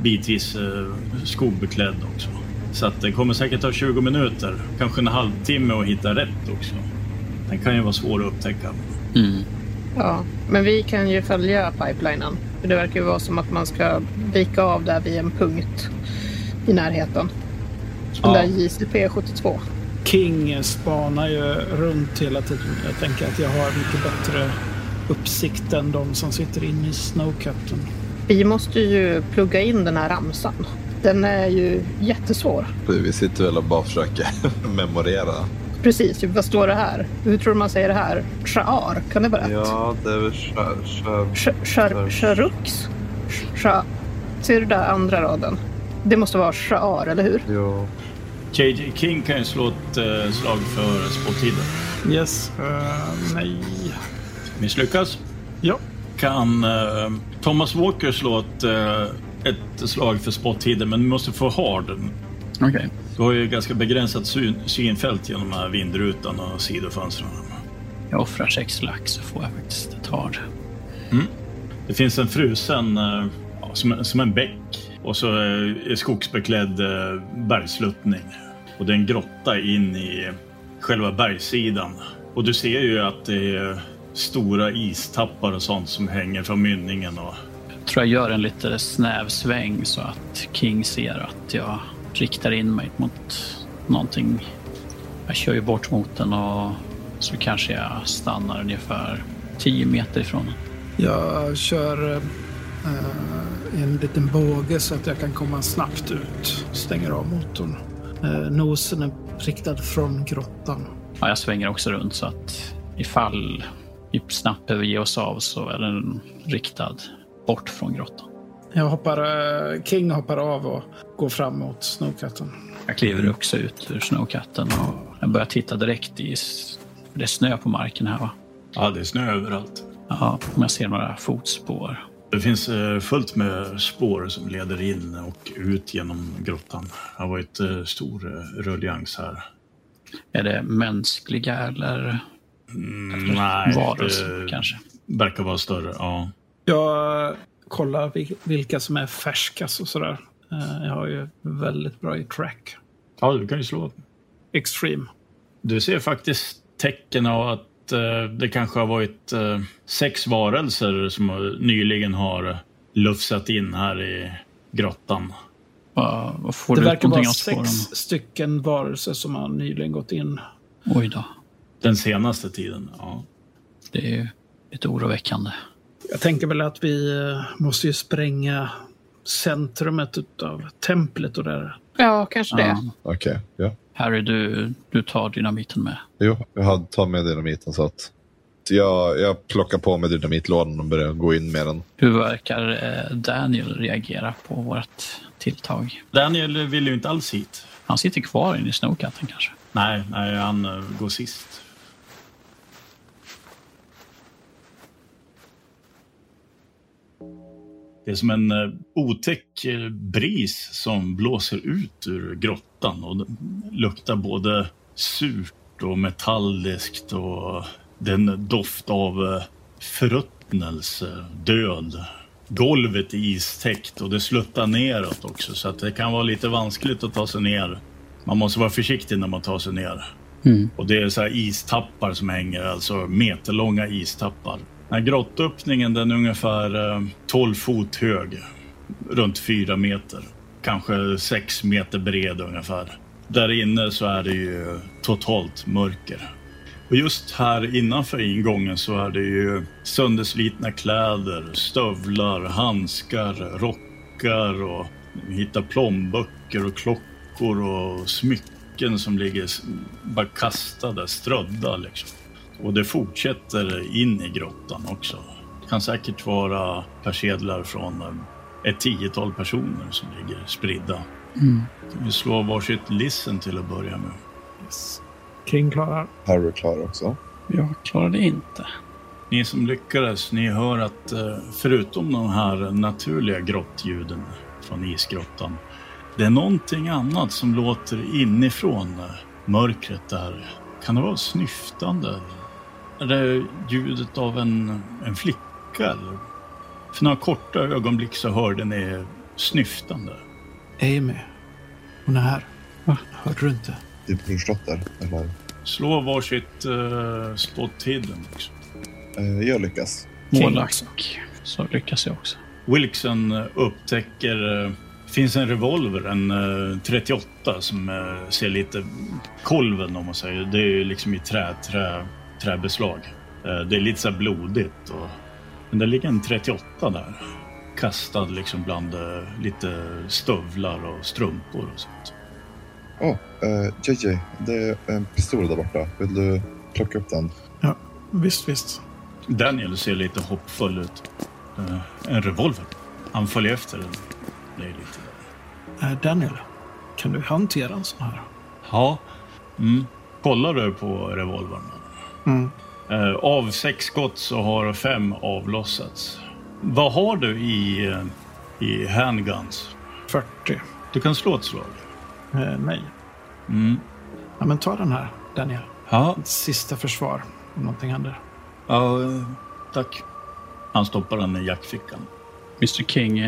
bitvis eh, skogbeklädd också. Så att det kommer säkert ta 20 minuter, kanske en halvtimme att hitta rätt också. Den kan ju vara svår att upptäcka. Mm. Ja, men vi kan ju följa pipelinen. det verkar ju vara som att man ska vika av där vid en punkt i närheten. Den ja. där JCP 72. King spanar ju runt hela tiden. Jag tänker att jag har mycket bättre uppsikt än de som sitter inne i Snowcaptain. Vi måste ju plugga in den här ramsan. Den är ju jättesvår. Vi sitter väl och bara försöker memorera. Precis, vad står det här? Hur tror du man säger det här? Sha'ar, kan det vara rätt? Ja, det är väl Sharux? Ser du där andra raden? Det måste vara Sha'ar, eller hur? Ja. JJ King kan ju slå ett uh, slag för spåttiden. Yes. Uh, nej. Misslyckas. Ja. Kan uh, Thomas Walker slå ett, uh, ett slag för spottiden, men du måste få hard. Okej. Okay. Du har ju ganska begränsat syn, synfält genom de här vindrutan och sidofönstren. Jag offrar sex lax så får jag faktiskt ett hard. Mm. Det finns en frusen, som, som en bäck och så är skogsbeklädd eh, bergsluttning. Och det är en grotta in i själva bergssidan. Och du ser ju att det är stora istappar och sånt som hänger från mynningen. Och... Jag tror jag gör en lite snäv sväng så att King ser att jag riktar in mig mot någonting. Jag kör ju bort mot den och så kanske jag stannar ungefär 10 meter ifrån den. Jag kör eh, en liten båge så att jag kan komma snabbt ut. Stänger av motorn. Eh, nosen är riktad från grottan. Ja, jag svänger också runt så att ifall vi snabbt behöver ge oss av så är den riktad bort från grottan. Jag hoppar, eh, King hoppar av och går fram mot Snowcatten. Jag kliver också ut ur Snowcatten och jag börjar titta direkt i... Det är snö på marken här va? Ja, det är snö överallt. Ja, om jag ser några fotspår. Det finns eh, fullt med spår som leder in och ut genom grottan. Det har varit eh, stor eh, rullians här. Är det mänskliga eller, mm, nej, varelser kanske? verkar vara större, ja. Jag kollar vilka som är färskast och sådär. Jag har ju väldigt bra i track. Ja, du kan ju slå. Extreme. Du ser faktiskt tecken av att eh, det kanske har varit eh, sex varelser som nyligen har lufsat in här i grottan. Vad får det du verkar vara sex stycken varelser som har nyligen gått in. Oj då. Den senaste tiden, ja. Det är lite oroväckande. Jag tänker väl att vi eh, måste ju spränga centrumet av templet och där. Ja, kanske det. Ja. Okej, ja. Harry, du, du tar dynamiten med. Jo, jag tagit med dynamiten så att jag, jag plockar på mig dynamitlådan och börjar gå in med den. Hur verkar eh, Daniel reagera på vårt tilltag? Daniel vill ju inte alls hit. Han sitter kvar inne i snowcatten kanske. Nej, nej han eh, går sist. Det är som en eh, otäck eh, bris som blåser ut ur grottan och luktar både surt och metalliskt och den doft av eh, förruttnelse, död. Golvet är istäckt och det sluttar neråt också så att det kan vara lite vanskligt att ta sig ner. Man måste vara försiktig när man tar sig ner. Mm. Och det är så här istappar som hänger, alltså meterlånga istappar. Den här grottöppningen den är ungefär eh, 12 fot hög, runt 4 meter. Kanske 6 meter bred ungefär. Där inne så är det ju totalt mörker. Och just här innanför ingången så är det ju sönderslitna kläder, stövlar, handskar, rockar och hitta hittar plånböcker och klockor och smycken som ligger bara kastade, strödda liksom. Och det fortsätter in i grottan också. Det kan säkert vara persedlar från eh, ett tiotal personer som ligger spridda. Mm. Vi slår varsitt listen till att börja med. Yes. King klarar. Harry klarar också. Jag klarade inte. Ni som lyckades, ni hör att eh, förutom de här naturliga grottljuden från isgrottan, det är någonting annat som låter inifrån eh, mörkret där. Kan det vara snyftande? Är det ljudet av en, en flicka? Eller? För några korta ögonblick så hörde ni snyftande. Amy. Hon är här. Va? Hörde du inte? Din brorsdotter, eller? Slå varsitt uh, spot hidden. Liksom. Eh, jag lyckas. King Målack. Så lyckas jag också. Wilkson eh, upptäcker... eh, finns en revolver, en eh, 38 som eh, ser lite kolven om man säger. Det är ju liksom i trä, trä, träbeslag. Eh, det är lite så här blodigt. Och, men det ligger en 38 där. Kastad liksom bland eh, lite stövlar och strumpor och sånt. Åh, oh, JJ, det är en pistol där borta. Vill du plocka upp den? Ja, visst, visst. Daniel ser lite hoppfull ut. Eh, en revolver. Han följer efter den. Det är lite... Eh, Daniel, kan du hantera en sån här? Ja. Mm. Kollar du på revolvern? Mm. Eh, av sex skott så har fem avlossats. Vad har du i, eh, i handguns? 40. Du kan slå ett slag. Eh, nej. Mm. Ja, men ta den här, Daniel. Ja, Ett sista försvar om någonting händer. ja, eh, tack. Han stoppar den i jackfickan. Mr King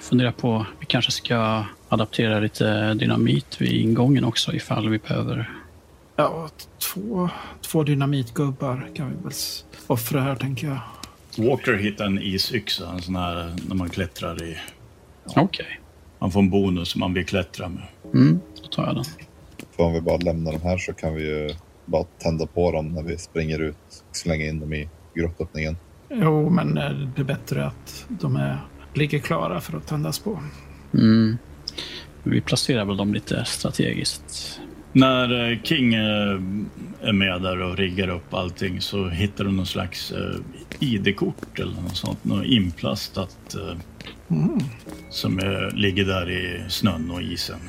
funderar på vi kanske ska adaptera lite dynamit vid ingången också ifall vi behöver. Ja, två, två dynamitgubbar kan vi väl offra här, tänker jag. Walker hittar en isyxa, en sån här när man klättrar i. Okej. Man får en bonus som man vill klättra med. Mm, då tar jag den. För om vi bara lämnar dem här så kan vi ju bara tända på dem när vi springer ut och slänga in dem i grottöppningen. Jo, men eh, det är bättre att de är, ligger klara för att tändas på. Mm. Vi placerar väl dem lite strategiskt. När eh, King eh, är med där och riggar upp allting så hittar du någon slags eh, ID-kort eller något sånt. Något inplastat Mm. som ligger där i snön och isen.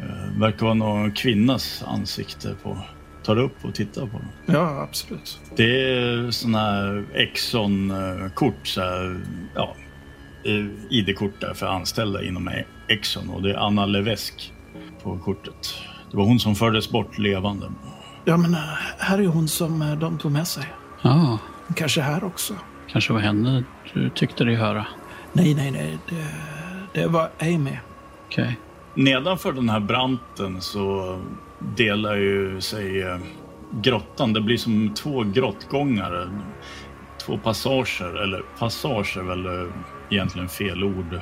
Eh, verkar vara någon kvinnas ansikte på. Tar upp och tittar på den? Ja, absolut. Det är såna här Exxon-kort, så här, ja, ID-kort där för anställda inom Exxon och det är Anna Levesk på kortet. Det var hon som fördes bort levande. Ja, men eh, här är hon som eh, de tog med sig. Ja, kanske är här också. kanske var henne du tyckte dig höra. Nej, nej, nej. Det, det var Amy. Okej. Nedanför den här branten så delar ju sig eh, grottan. Det blir som två grottgångar. Två passager, eller passage är väl egentligen fel ord.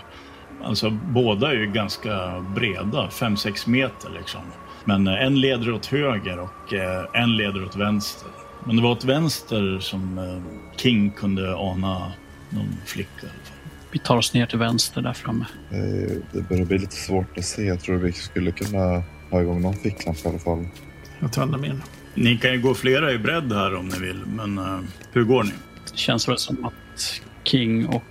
Alltså båda är ju ganska breda, 5-6 meter liksom. Men eh, en leder åt höger och eh, en leder åt vänster. Men det var åt vänster som eh, King kunde ana någon flicka. Vi tar oss ner till vänster där framme. Det börjar bli lite svårt att se. Jag tror vi skulle kunna ha igång någon ficklampa i alla fall. Jag tänder min. Ni kan ju gå flera i bredd här om ni vill, men hur går ni? Det känns väl som att King och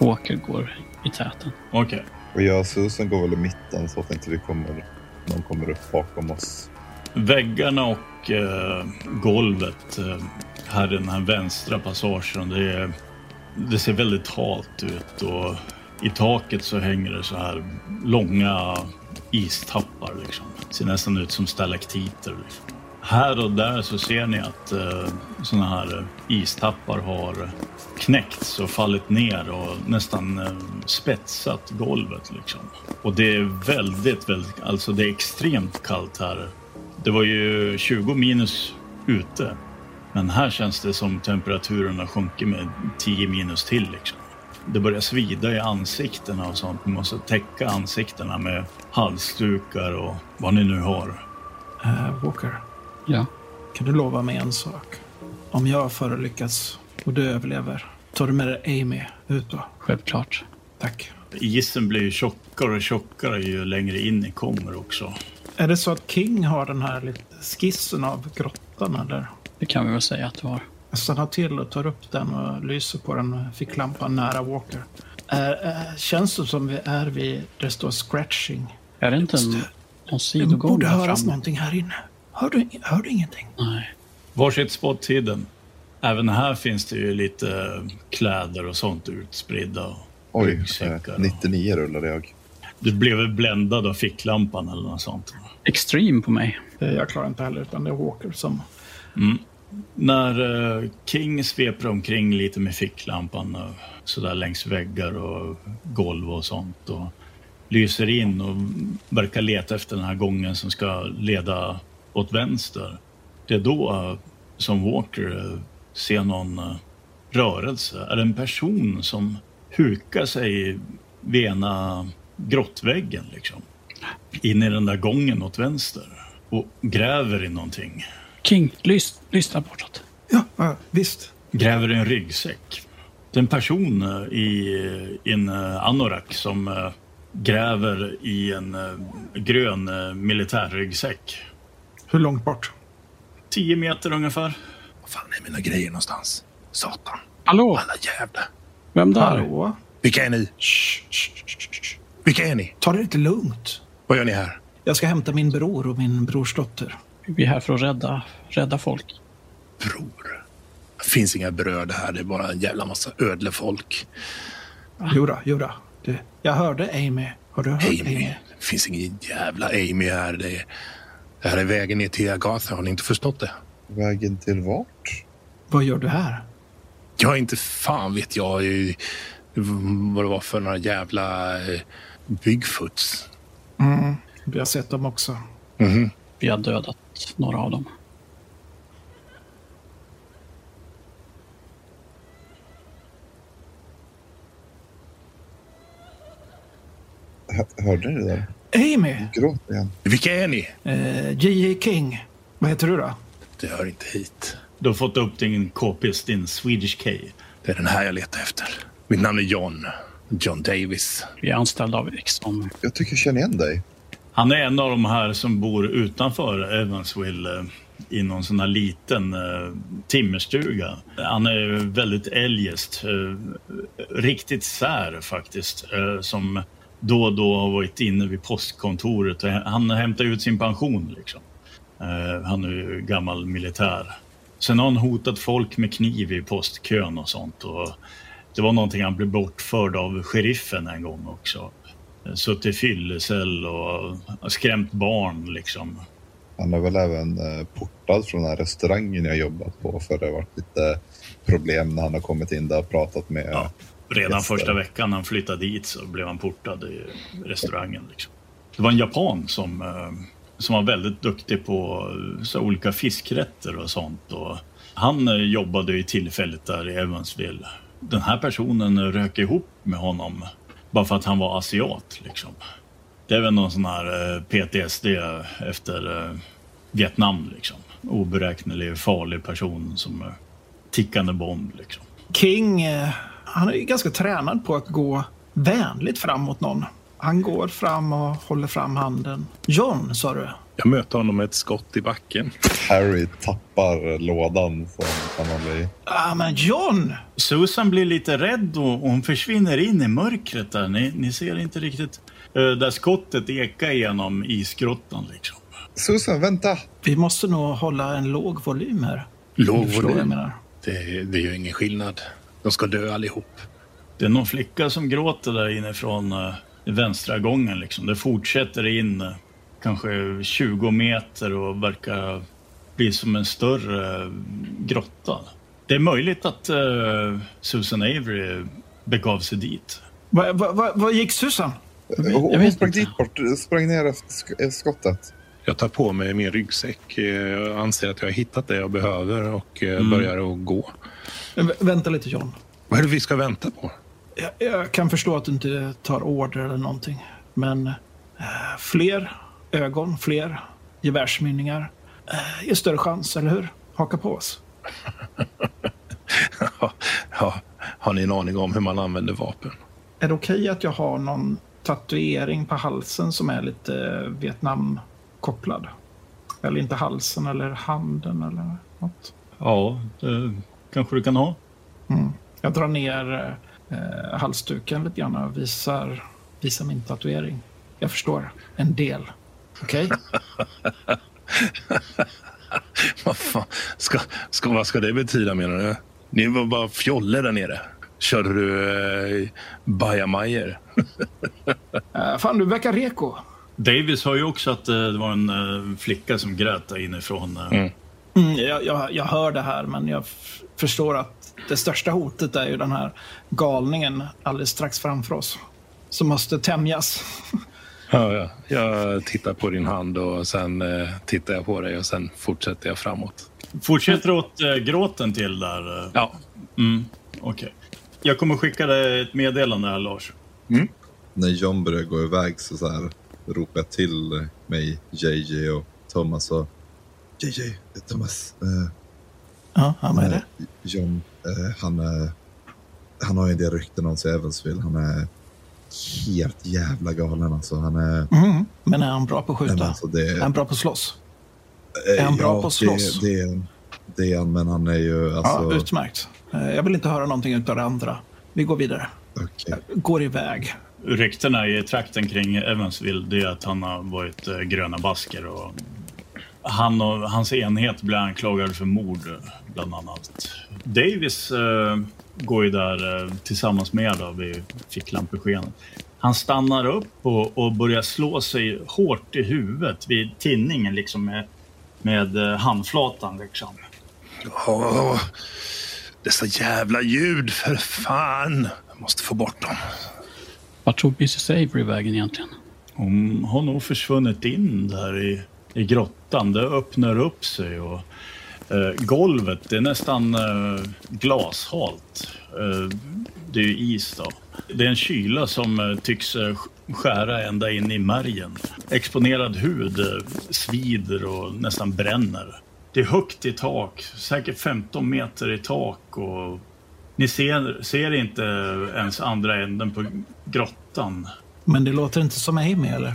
Walker går i täten. Okej. Och jag och Susan går väl i mitten så att inte vi kommer, någon kommer upp bakom oss. Väggarna och eh, golvet eh, här i den här vänstra passagen, det, är, det ser väldigt halt ut och i taket så hänger det så här långa istappar liksom. Ser nästan ut som stalaktiter. Liksom. Här och där så ser ni att eh, såna här eh, istappar har knäckts och fallit ner och nästan eh, spetsat golvet liksom. Och det är väldigt, väldigt, alltså det är extremt kallt här. Det var ju 20 minus ute. Men här känns det som temperaturen har sjunkit med 10 minus till liksom. Det börjar svida i ansiktena och sånt. Man måste täcka ansiktena med halsdukar och vad ni nu har. Uh, Walker, Ja. kan du lova mig en sak? Om jag förolyckas och du överlever, tar du med dig Amy ut då? Självklart. Tack. Isen blir ju tjockare och tjockare ju längre in ni kommer också. Är det så att King har den här lite skissen av grottan eller? Det kan vi väl säga att du har. Jag stannar till och tar upp den och lyser på den med ficklampan nära Walker. Är, är, känns det som vi är vid det står scratching? Är det inte en, Det sidogång borde här höras någonting här inne. Hör du, hör du ingenting? Nej. Varsitt spot hidden. Även här finns det ju lite kläder och sånt utspridda. och Oj, eh, och- 99 rullade jag. Du blev väl bländad av ficklampan eller något sånt. Extreme på mig. Eh, Jag klarar inte heller, utan det är Walker som... När eh, King sveper omkring lite med ficklampan och sådär längs väggar och golv och sånt och lyser in och verkar leta efter den här gången som ska leda åt vänster. Det är då eh, som Walker eh, ser någon eh, rörelse. Är det en person som hukar sig vid ena grottväggen liksom? In i den där gången åt vänster och gräver i någonting. King, lys, lyssna bortåt. Ja, ja visst. gräver i en ryggsäck. Det är en person i, i en anorak som gräver i en grön militärryggsäck. Hur långt bort? Tio meter ungefär. Var fan är mina grejer någonstans? Satan. Hallå? Alla jävla... Vem där? Hallå? Vilka är ni? Shh, shh, shh, shh. Vilka är ni? Ta det lite lugnt. Vad gör ni här? Jag ska hämta min bror och min brorsdotter. Vi är här för att rädda, rädda folk. Bror. Det finns inga bröder här. Det är bara en jävla massa ödlefolk. Jodå, jodå. Det, jag hörde Amy. Har du hört Amy? Amy. Det finns ingen jävla Amy här. Det, är, det här är vägen ner till Agatha. Har ni inte förstått det? Vägen till vart? Vad gör du här? Jag är inte fan vet jag eh, vad det var för några jävla eh, Bigfoots. Vi har sett dem också. Mhm. Vi har dödat några av dem. Hör- Hörde ni det där? Amy! Gråt igen. Vilka är ni? Eh, J.J. King. Vad heter du då? Det hör inte hit. Du har fått upp din k-pist, din Swedish K. Det är den här jag letar efter. Mitt namn är John. John Davis. Vi är anställda av Exxon. Jag tycker jag känner igen dig. Han är en av de här som bor utanför Evansville eh, i någon sån här liten eh, timmerstuga. Han är väldigt eljest, eh, riktigt sär faktiskt, eh, som då och då har varit inne vid postkontoret. Han hämtar ut sin pension liksom. Eh, han är ju gammal militär. Sen har han hotat folk med kniv i postkön och sånt. Och det var någonting han blev bortförd av sheriffen en gång också. Suttit i fyllecell och skrämt barn liksom. Han är väl även eh, portad från den här restaurangen jag jobbat på för det har varit lite problem när han har kommit in där och pratat med Ja, redan första veckan han flyttade dit så blev han portad i restaurangen. Liksom. Det var en japan som, eh, som var väldigt duktig på eh, så olika fiskrätter och sånt. Och han eh, jobbade ju tillfälligt där i Evansville. Den här personen rök ihop med honom bara för att han var asiat. Liksom. Det är väl någon sån här PTSD efter Vietnam. Liksom. Oberäknelig, farlig person som tickande bomb. Liksom. King, han är ju ganska tränad på att gå vänligt fram mot någon. Han går fram och håller fram handen. John, sa du? Jag möter honom med ett skott i backen. Harry tappar lådan som han håller i. Ah, men John! Susan blir lite rädd och hon försvinner in i mörkret där. Ni, ni ser inte riktigt uh, där skottet ekar genom isgrottan liksom. Susan, vänta! Vi måste nog hålla en låg volym här. Låg volym. Det, det gör ingen skillnad. De ska dö allihop. Det är någon flicka som gråter där inifrån uh, vänstra gången liksom. Det fortsätter in uh, kanske 20 meter och verkar bli som en större uh, grotta. Det är möjligt att uh, Susan Avery begav sig dit. Vad va, va, vad gick Susan? Jag hon sprang inte. dit bort, sprang ner efter sk- skottet. Jag tar på mig min ryggsäck. Eh, Jag anser att jag har hittat det jag behöver och eh, Mm. börjar att gå. Vä- Vänta lite John. Vad är det vi ska vänta på? Jag, jag kan förstå att du inte tar order eller någonting. Men eh, fler ögon, fler gevärsmynningar eh, ger större chans, eller hur? Haka på oss. ja, har ni en aning om hur man använder vapen? Är det okej att jag har någon tatuering på halsen som är lite Vietnam-kopplad? Eller inte halsen eller handen eller något. Ja, det kanske du kan ha. Mm. Jag drar ner eh, halsduken lite grann och visar, visar min tatuering. Jag förstår. En del. Okej? Vad fan? Ska, ska, vad ska det betyda menar du? Ni var bara fjoller där nere. Körde du eh, bajamajor? Eh, fan, du verkar reko. Davis har ju också att eh, det var en eh, flicka som grät där inifrån. eh. Mm. Mm, jag, jag, jag hör det här, men jag förstår att det största hotet är ju den här galningen alldeles strax framför oss. Som måste tämjas. Ja, ja. Jag tittar på din hand och sen eh, tittar jag på dig och sen fortsätter jag framåt. Fortsätter åt eh, gråten till där. Ja, Mm, Okej. Jag kommer skicka dig ett meddelande här, Lars. När John börjar gå iväg så, så här ropar jag till mig, JJ och Thomas och JJ, Thomas, eh, Ja, ja vad är det? eh, John, eh, han, eh, han har ju del rykten om sig Evansville. Han är helt jävla galen alltså. Han är... Mm. Men är han bra på att Nej, skjuta? alltså det, Är han bra på att slåss? eh, är han bra på att slåss? Det, det, det är han, men han är ju alltså... Ja, utmärkt. Eh, Jag vill inte höra någonting utav det andra. Vi går vidare. okej. Går iväg. Ryktena i trakten kring Evansville det är att han har varit eh, gröna basker och han och hans enhet blir anklagade för mord bland annat. Davis eh, går ju där eh, tillsammans med er då, vid ficklampeskenet. Han stannar upp och, och börjar slå sig hårt i huvudet vid tinningen liksom med, med eh, handflatan liksom. Oh, dessa jävla ljud, för fan. Jag måste få bort dem. Vart tog Mrs Avery vägen egentligen? Hon har nog försvunnit in där i, i grottan. Det öppnar upp sig och eh, golvet det är nästan eh, glashalt. Eh, det är ju is då. Det är en kyla som eh, tycks eh, skära ända in i märgen. Exponerad hud eh, svider och nästan bränner. Det är högt i tak, säkert 15 meter i tak och ni ser, ser inte ens andra änden på grottan. Men det låter inte som Amy, eller?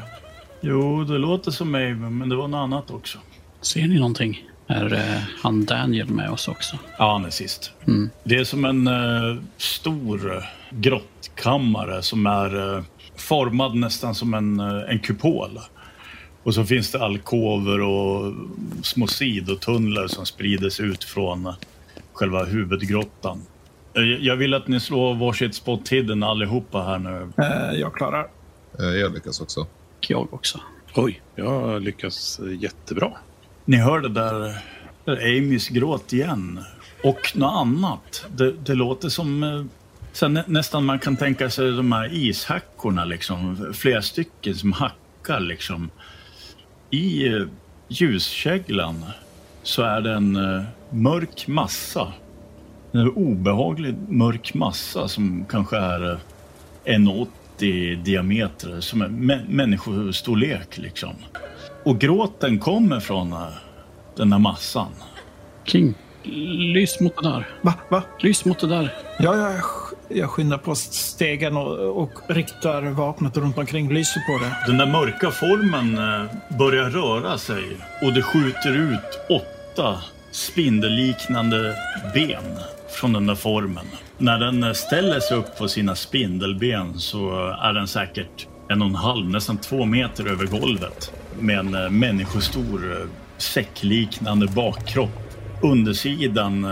Jo, det låter som mig, men det var något annat också. Ser ni någonting? Är eh, han Daniel med oss också? Ja, han är sist. Mm. Det är som en eh, stor eh, grottkammare som är eh, formad nästan som en, eh, en kupol. Och så finns det alkover och små sidotunnlar som sprider sig ut från eh, själva huvudgrottan. Eh, Jag vill att ni slår varsitt spot hidden allihopa här nu. Eh, jag klarar. Eh, Jag lyckas också. Jag också. Oj, jag lyckas jättebra. Ni hör det där, där Amys gråt igen. Och något annat. Det, det låter som... eh, nä, nästan man kan tänka sig de här ishackorna liksom. Flera stycken som hackar liksom. I ljuskäglan så är det en mörk massa. En obehaglig mörk massa som kanske är eh, 1,80 i diameter. Som är mä- människostorlek liksom. Och gråten kommer från eh, den här massan. King, lys mot det där. Va? Va? Lys mot det där. Ja, jag Jag skyndar på stegen och, och riktar vapnet runt omkring, lyser på det. Den där mörka formen eh, börjar röra sig och det skjuter ut åtta spindelliknande ben från den där formen. När den eh, ställer sig upp på sina spindelben så är den säkert en och en halv, nästan två meter över golvet med en eh, människostor eh, säckliknande bakkropp. Undersidan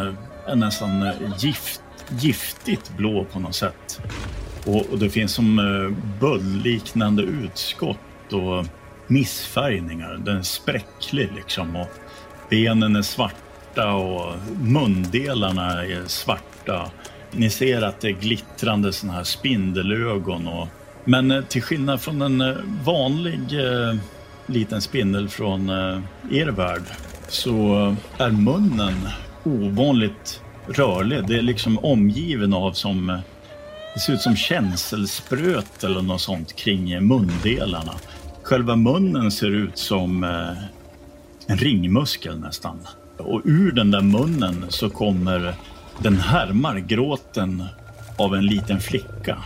är nästan gift, giftigt blå på något sätt. Och, och det finns som böldliknande utskott och missfärgningar. Den är spräcklig liksom och benen är svarta och mundelarna är svarta. Ni ser att det är glittrande såna här spindelögon. Och, men eh, till skillnad från en eh, vanlig eh, liten spindel från eh, er värld så är munnen ovanligt rörlig. Det är liksom omgiven av som eh, det ser ut som känselspröt eller något sånt kring mundelarna. Själva munnen ser ut som eh, en ringmuskel nästan. Och ur den där munnen så kommer den härmar gråten av en liten flicka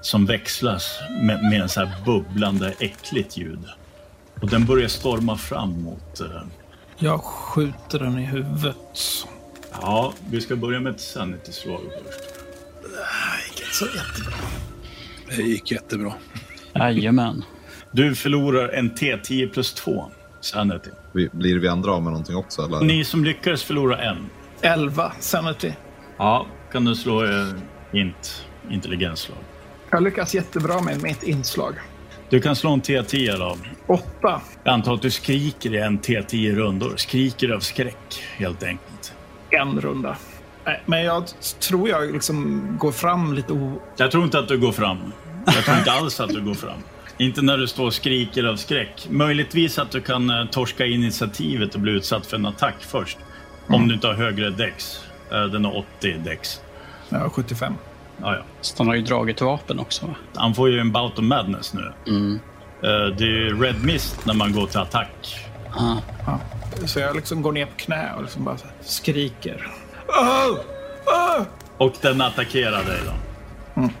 som växlas med, med en så här bubblande äckligt ljud. Och den börjar storma fram mot... Uh... Jag skjuter den i huvudet. Ja, vi ska börja med ett sanity-slag först. Det gick inte så jättebra. Det gick jättebra. Jajamän. Du förlorar en T10 plus 2 sanity. Blir vi andra av med någonting också? Eller? Ni som lyckades förlora en. 11 sanity. Ja, kan du slå eh, int, intelligensslag. Jag lyckas jättebra med mitt inslag. Du kan slå en T10 då. 8. Jag antar att du skriker i en T10 rundor. Skriker av skräck, helt enkelt. En runda. Nej, men jag tror jag liksom går fram lite o... Jag tror inte att du går fram. Jag tror inte alls att du går fram. Inte när du står och skriker av skräck. Möjligtvis att du kan eh, torska initiativet och bli utsatt för en attack först. Mm. Om du inte har högre dex. Eh, den har 80 dex. Jag har 75. Ja, ja. Så han har ju dragit vapen också va? Han får ju en bout of madness nu. Mm. Eh, det är red mist när man går till attack. Ah. Ja. Så jag liksom går ner på knä och liksom bara skriker. Oh! Oh! Och den attackerar dig då. Mm.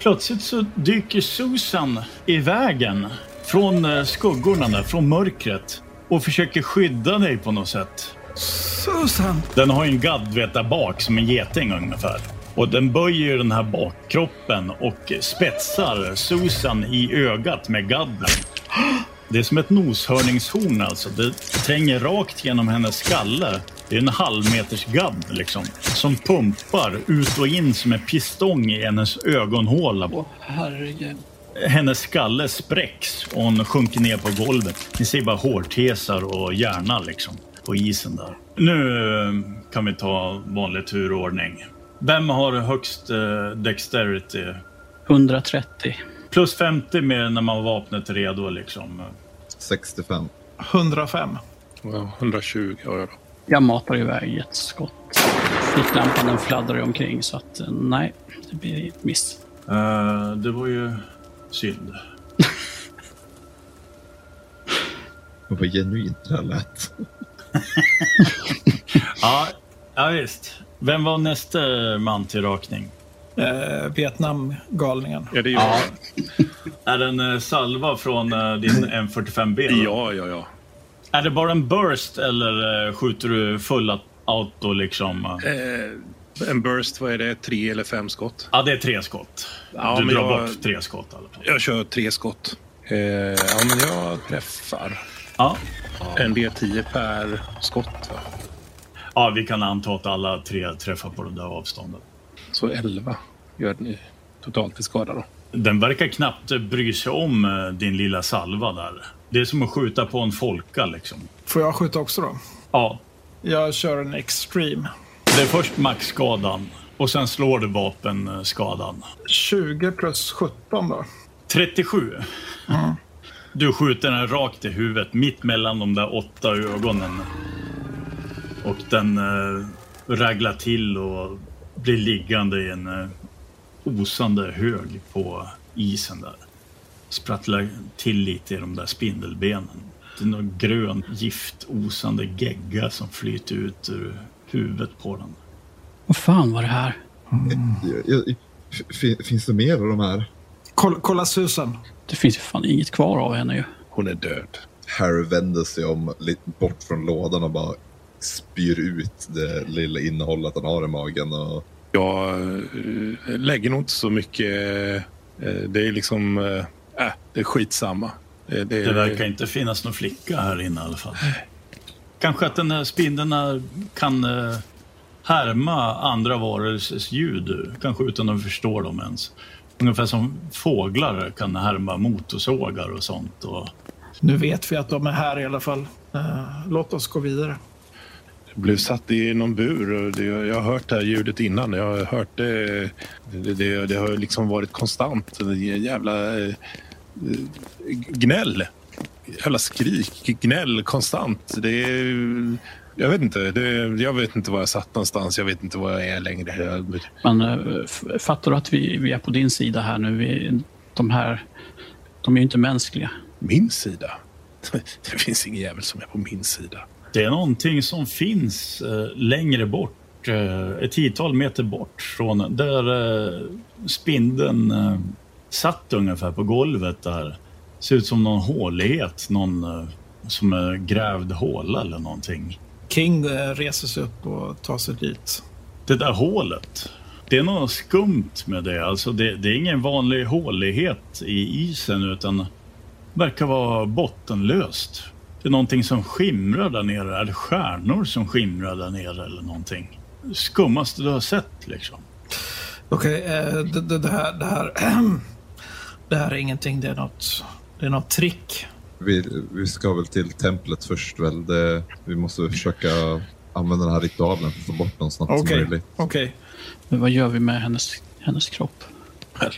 Plötsligt så dyker Susan i vägen från eh, skuggorna där, från mörkret och försöker skydda dig på något sätt. Susan! Den har ju en gadd vet där bak som en geting ungefär. Och den böjer den här bakkroppen och spetsar Susan i ögat med gadden. Det är som ett noshörningshorn alltså. Det tränger rakt genom hennes skalle. Det är en halvmeters gadd liksom. Som pumpar ut och in som en pistong i hennes ögonhåla. Åh, herregud. Hennes skalle spräcks och hon sjunker ner på golvet. Ni ser bara hårtesar och hjärna liksom på isen där. Nu eh, kan vi ta vanlig turordning. Vem har högst eh, dexterity? 130. Plus 50 med när man har vapnet redo liksom. 65. 105. Ja, 120 har jag då. Jag matar iväg ett skott. Ficklampan den fladdrar ju omkring så att eh, nej, det blir ett miss. Uh, det var ju synd. Vad genuint det här lät. ja, ja, visst. Vem var nästa man till rakning? Eh, Vietnamgalningen. Ja, det är jag. Är det en eh, salva från din M45B? då? Ja, ja, ja. Är det bara en burst eller eh, skjuter du full auto liksom? Eh, en burst, vad är det? Tre eller fem skott? Ja, det är tre skott. Ja, du drar jag- bort tre skott i alla fall. Jag kör tre skott. Eh, ja, men jag träffar. Ja. En D10 per skott. Va? ja, vi kan anta att alla tre träffar på det där avståndet. Så 11 gör ni totalt i skada då. Den verkar knappt bry sig om eh, din lilla salva där. Det är som att skjuta på en folka liksom. Får jag skjuta också då? Ja, Jag kör en extreme. det är först maxskadan och sen slår du vapenskadan. 20 plus 17 då. 37. Du skjuter den rakt i huvudet, mitt mellan de där åtta ögonen. Och den eh, raglar till och blir liggande i en eh, osande hög på isen där. Sprattlar till lite i de där spindelbenen. Det är någon grön giftosande gegga som flyter ut ur huvudet på den. Vad fan var det här? F- finns det mer av de här? Kolla, kolla Susan. Det finns ju fan inget kvar av henne ju. Hon är död. Harry vänder sig om lite bort från lådan och bara spyr ut det lilla innehållet han har i magen. Och Jag eh, lägger nog inte så mycket. eh, Det är liksom... Äh, det är skitsamma. Det, det, Det verkar inte finnas någon flicka här inne i alla fall. Kanske att den här spindeln kan eh, härma andra varelsers ljud, kanske utan att förstå dem ens. Ungefär som fåglar kan härma motorsågar och sånt. Och Nu vet vi att de är här i alla fall. Eh, låt oss gå vidare. Blev satt i någon bur. Och det, jag har hört det här ljudet innan. Jag har hört det. Det, det, det har liksom varit konstant. Jävla eh, gnäll. Jävla skrik. Gnäll konstant. Det är... Jag vet inte. Det, jag vet inte var jag satt någonstans. Jag vet inte var jag är längre. Men eh, fattar du att vi, vi är på din sida här nu? Vi, de här, de är ju inte mänskliga. min sida? Det finns ingen jävel som är på min sida. Det är någonting som finns eh, längre bort, eh, ett tiotal meter bort från där eh, spindeln satt ungefär på golvet där. Ser ut som någon hålighet, någon som är grävd håla eller någonting. King reser sig upp och tar sig dit. Det där hålet, det är något skumt med det. Alltså det, det är ingen vanlig hålighet i isen utan verkar vara bottenlöst det är någonting som skimrar där nere, Är det stjärnor som skimrar där nere eller någonting. Skummaste du har sett liksom. Okej, okay, eh, det, det, det, här, det, här, det här är ingenting, det är något, det är något trick. Vi, vi ska väl till templet först väl. Det, vi måste försöka använda den här ritualen för att få bort den snabbt okay, som möjligt. Okej. Okay. Men vad gör vi med hennes, hennes kropp?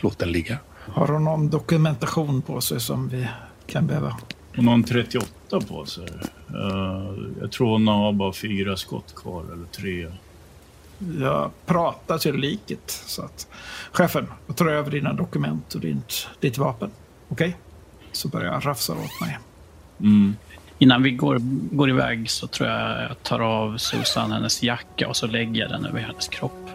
Låt den ligga. Har hon någon dokumentation på sig som vi kan behöva? Hon har en 38 åtta på sig. Eh, jag tror hon har bara fyra skott kvar, eller tre. Jag pratar till liket. Så att, chefen, jag tar över dina dokument och ditt, ditt vapen. Okej? Okay? Så börjar jag rafsa åt mig. Mm. Innan vi går, går iväg så tror jag jag tar av Susan hennes jacka och så lägger jag den över hennes kropp.